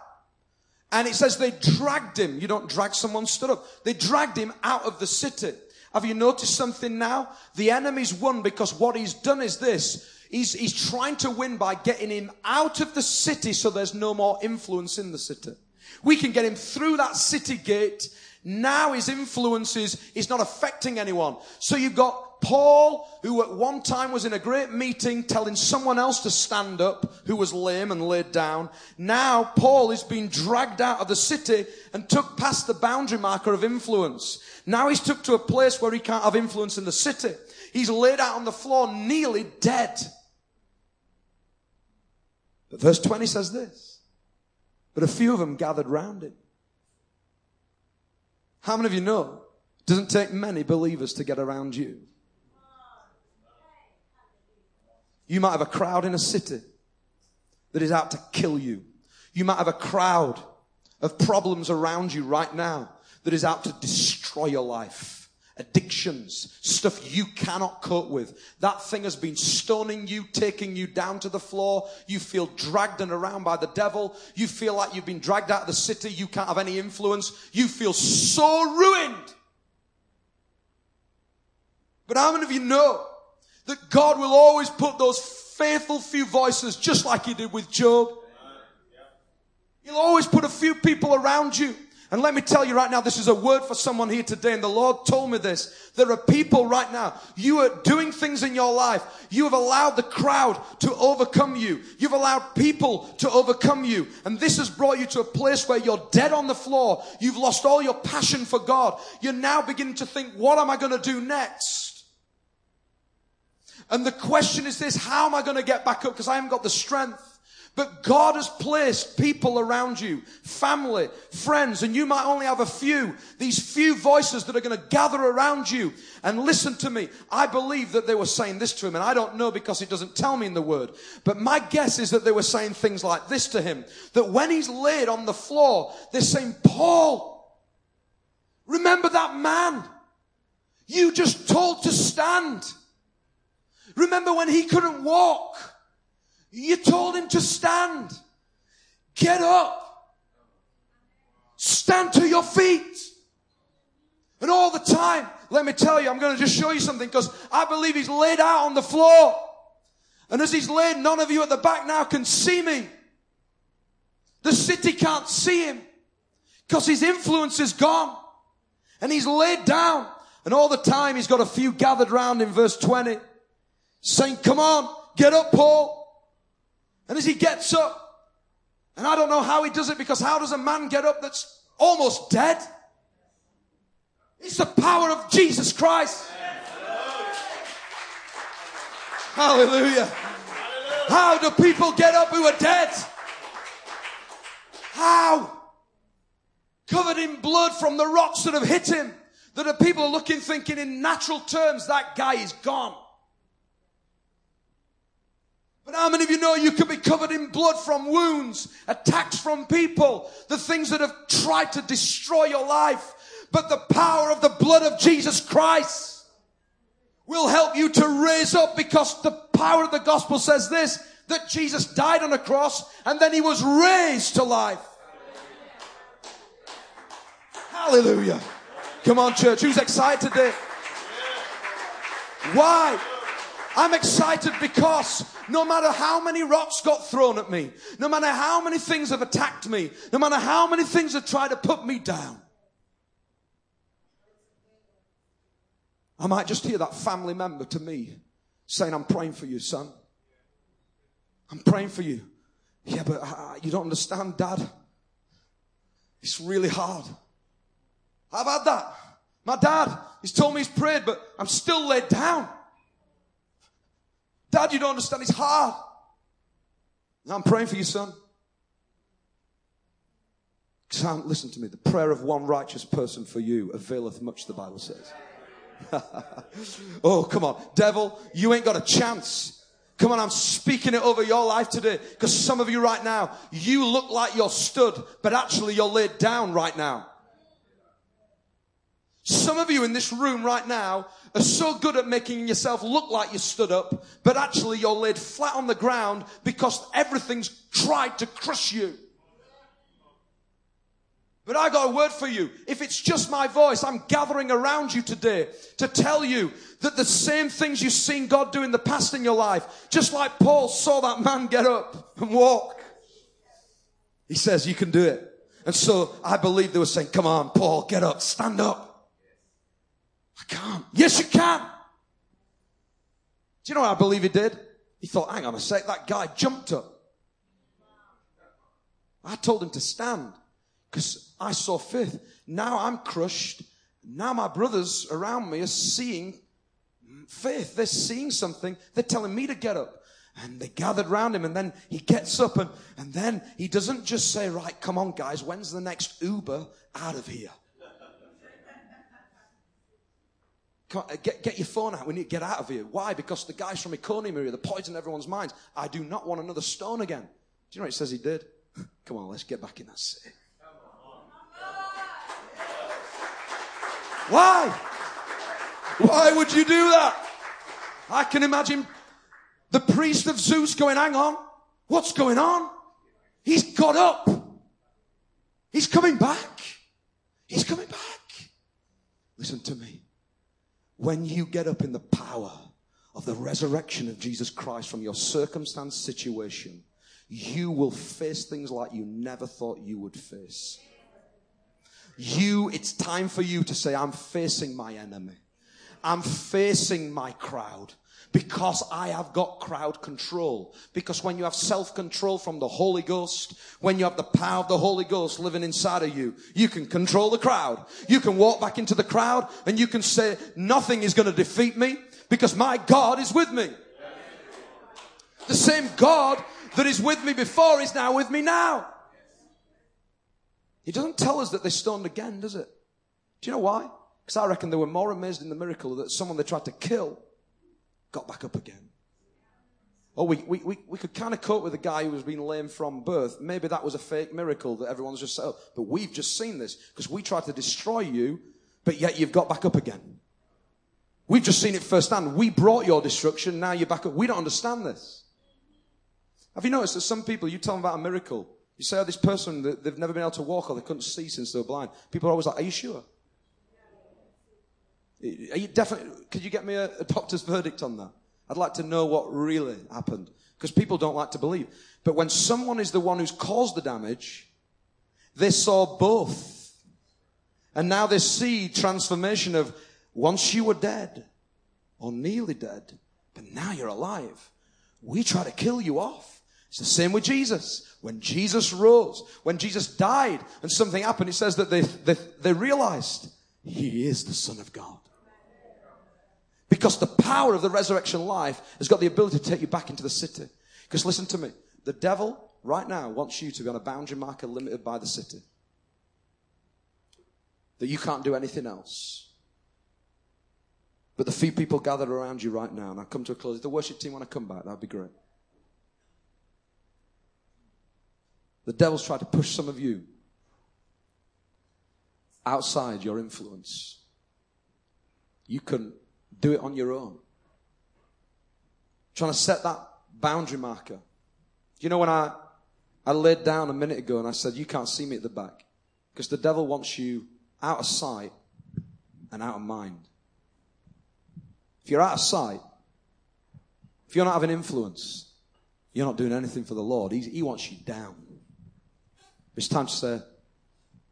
And it says they dragged him. You don't drag someone stood up. They dragged him out of the city. Have you noticed something now? The enemy's won because what he's done is this. He's, he's trying to win by getting him out of the city so there's no more influence in the city. We can get him through that city gate. Now his influence is, is not affecting anyone. So you've got Paul, who at one time was in a great meeting telling someone else to stand up, who was lame and laid down. Now Paul is being dragged out of the city and took past the boundary marker of influence. Now he's took to a place where he can't have influence in the city. He's laid out on the floor, nearly dead. But verse 20 says this. But a few of them gathered round him. How many of you know it doesn't take many believers to get around you? You might have a crowd in a city that is out to kill you. You might have a crowd of problems around you right now that is out to destroy your life addictions, stuff you cannot cope with. That thing has been stoning you, taking you down to the floor. You feel dragged and around by the devil. You feel like you've been dragged out of the city. You can't have any influence. You feel so ruined. But how many of you know that God will always put those faithful few voices just like he did with Job? He'll always put a few people around you and let me tell you right now, this is a word for someone here today. And the Lord told me this. There are people right now, you are doing things in your life. You have allowed the crowd to overcome you. You've allowed people to overcome you. And this has brought you to a place where you're dead on the floor. You've lost all your passion for God. You're now beginning to think, what am I going to do next? And the question is this, how am I going to get back up? Because I haven't got the strength. But God has placed people around you, family, friends, and you might only have a few, these few voices that are going to gather around you and listen to me. I believe that they were saying this to him, and I don't know because it doesn't tell me in the word. But my guess is that they were saying things like this to him, that when he's laid on the floor, they're saying, Paul, remember that man you just told to stand. Remember when he couldn't walk? You told him to stand. Get up. Stand to your feet. And all the time, let me tell you, I'm going to just show you something because I believe he's laid out on the floor. And as he's laid, none of you at the back now can see me. The city can't see him because his influence is gone. And he's laid down. And all the time he's got a few gathered round in verse 20 saying, come on, get up, Paul. And as he gets up, and I don't know how he does it because how does a man get up that's almost dead. It's the power of Jesus Christ. Hallelujah. How do people get up who are dead? How? Covered in blood from the rocks that have hit him. That are people are looking, thinking in natural terms, that guy is gone. But how many of you know you can be covered in blood from wounds, attacks from people, the things that have tried to destroy your life? But the power of the blood of Jesus Christ will help you to raise up because the power of the gospel says this, that Jesus died on a cross and then he was raised to life. Hallelujah. Come on, church. Who's excited today? Why? I'm excited because no matter how many rocks got thrown at me, no matter how many things have attacked me, no matter how many things have tried to put me down, I might just hear that family member to me saying, I'm praying for you, son. I'm praying for you. Yeah, but uh, you don't understand, dad. It's really hard. I've had that. My dad, he's told me he's prayed, but I'm still laid down. Dad, you don't understand. It's hard. I'm praying for you, son. Son, listen to me. The prayer of one righteous person for you availeth much, the Bible says. oh, come on. Devil, you ain't got a chance. Come on, I'm speaking it over your life today. Because some of you right now, you look like you're stood, but actually you're laid down right now. Some of you in this room right now are so good at making yourself look like you stood up, but actually you're laid flat on the ground because everything's tried to crush you. But I got a word for you. If it's just my voice, I'm gathering around you today to tell you that the same things you've seen God do in the past in your life, just like Paul saw that man get up and walk, he says, you can do it. And so I believe they were saying, come on, Paul, get up, stand up. I can't. Yes, you can. Do you know what I believe he did? He thought, hang on a sec, that guy jumped up. I told him to stand because I saw faith. Now I'm crushed. Now my brothers around me are seeing faith. They're seeing something. They're telling me to get up. And they gathered round him and then he gets up and, and then he doesn't just say, right, come on guys, when's the next Uber out of here? Get, get your phone out. We need to get out of here. Why? Because the guys from Iconium area, they're poisoning everyone's minds. I do not want another stone again. Do you know what it says he did? Come on, let's get back in that city. Why? Why would you do that? I can imagine the priest of Zeus going, hang on, what's going on? He's got up. He's coming back. He's coming back. Listen to me. When you get up in the power of the resurrection of Jesus Christ from your circumstance situation, you will face things like you never thought you would face. You, it's time for you to say, I'm facing my enemy. I'm facing my crowd because I have got crowd control. Because when you have self-control from the Holy Ghost, when you have the power of the Holy Ghost living inside of you, you can control the crowd. You can walk back into the crowd and you can say, nothing is going to defeat me because my God is with me. The same God that is with me before is now with me now. He doesn't tell us that they stoned again, does it? Do you know why? Because I reckon they were more amazed in the miracle that someone they tried to kill got back up again. Oh, we, we, we, we could kind of cope with a guy who has been lame from birth. Maybe that was a fake miracle that everyone's just said. Oh, but we've just seen this because we tried to destroy you, but yet you've got back up again. We've just seen it firsthand. We brought your destruction. Now you're back up. We don't understand this. Have you noticed that some people, you tell them about a miracle. You say, oh, this person, they've never been able to walk or they couldn't see since they were blind. People are always like, are you sure? Are you definitely, could you get me a, a doctor's verdict on that? I'd like to know what really happened. Because people don't like to believe. But when someone is the one who's caused the damage, they saw both. And now they see transformation of once you were dead or nearly dead, but now you're alive. We try to kill you off. It's the same with Jesus. When Jesus rose, when Jesus died and something happened, it says that they, they, they realized he is the Son of God. Because the power of the resurrection life has got the ability to take you back into the city. Because listen to me, the devil right now wants you to be on a boundary marker limited by the city. That you can't do anything else. But the few people gathered around you right now, and I come to a close. If the worship team want to come back, that'd be great. The devil's tried to push some of you outside your influence. You can do it on your own. Trying to set that boundary marker. You know, when I, I laid down a minute ago and I said, You can't see me at the back. Because the devil wants you out of sight and out of mind. If you're out of sight, if you're not having influence, you're not doing anything for the Lord. He, he wants you down. It's time to say,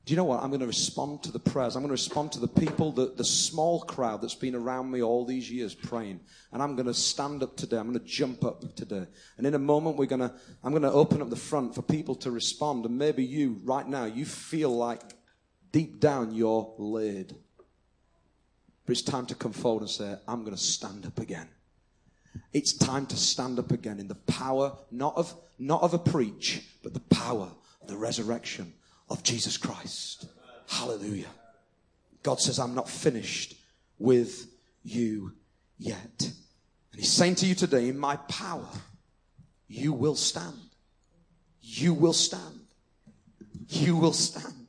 do you know what? I'm going to respond to the prayers. I'm going to respond to the people, the, the small crowd that's been around me all these years praying. And I'm going to stand up today. I'm going to jump up today. And in a moment, we're going to, I'm going to open up the front for people to respond. And maybe you, right now, you feel like deep down you're laid. But it's time to come forward and say, I'm going to stand up again. It's time to stand up again in the power, not of, not of a preach, but the power, of the resurrection of Jesus Christ. Hallelujah. God says, I'm not finished with you yet. And He's saying to you today, in my power, you will stand. You will stand. You will stand.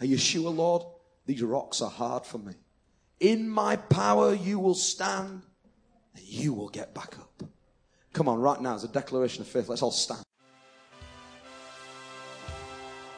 Are you sure, Lord? These rocks are hard for me. In my power, you will stand and you will get back up. Come on, right now, as a declaration of faith, let's all stand.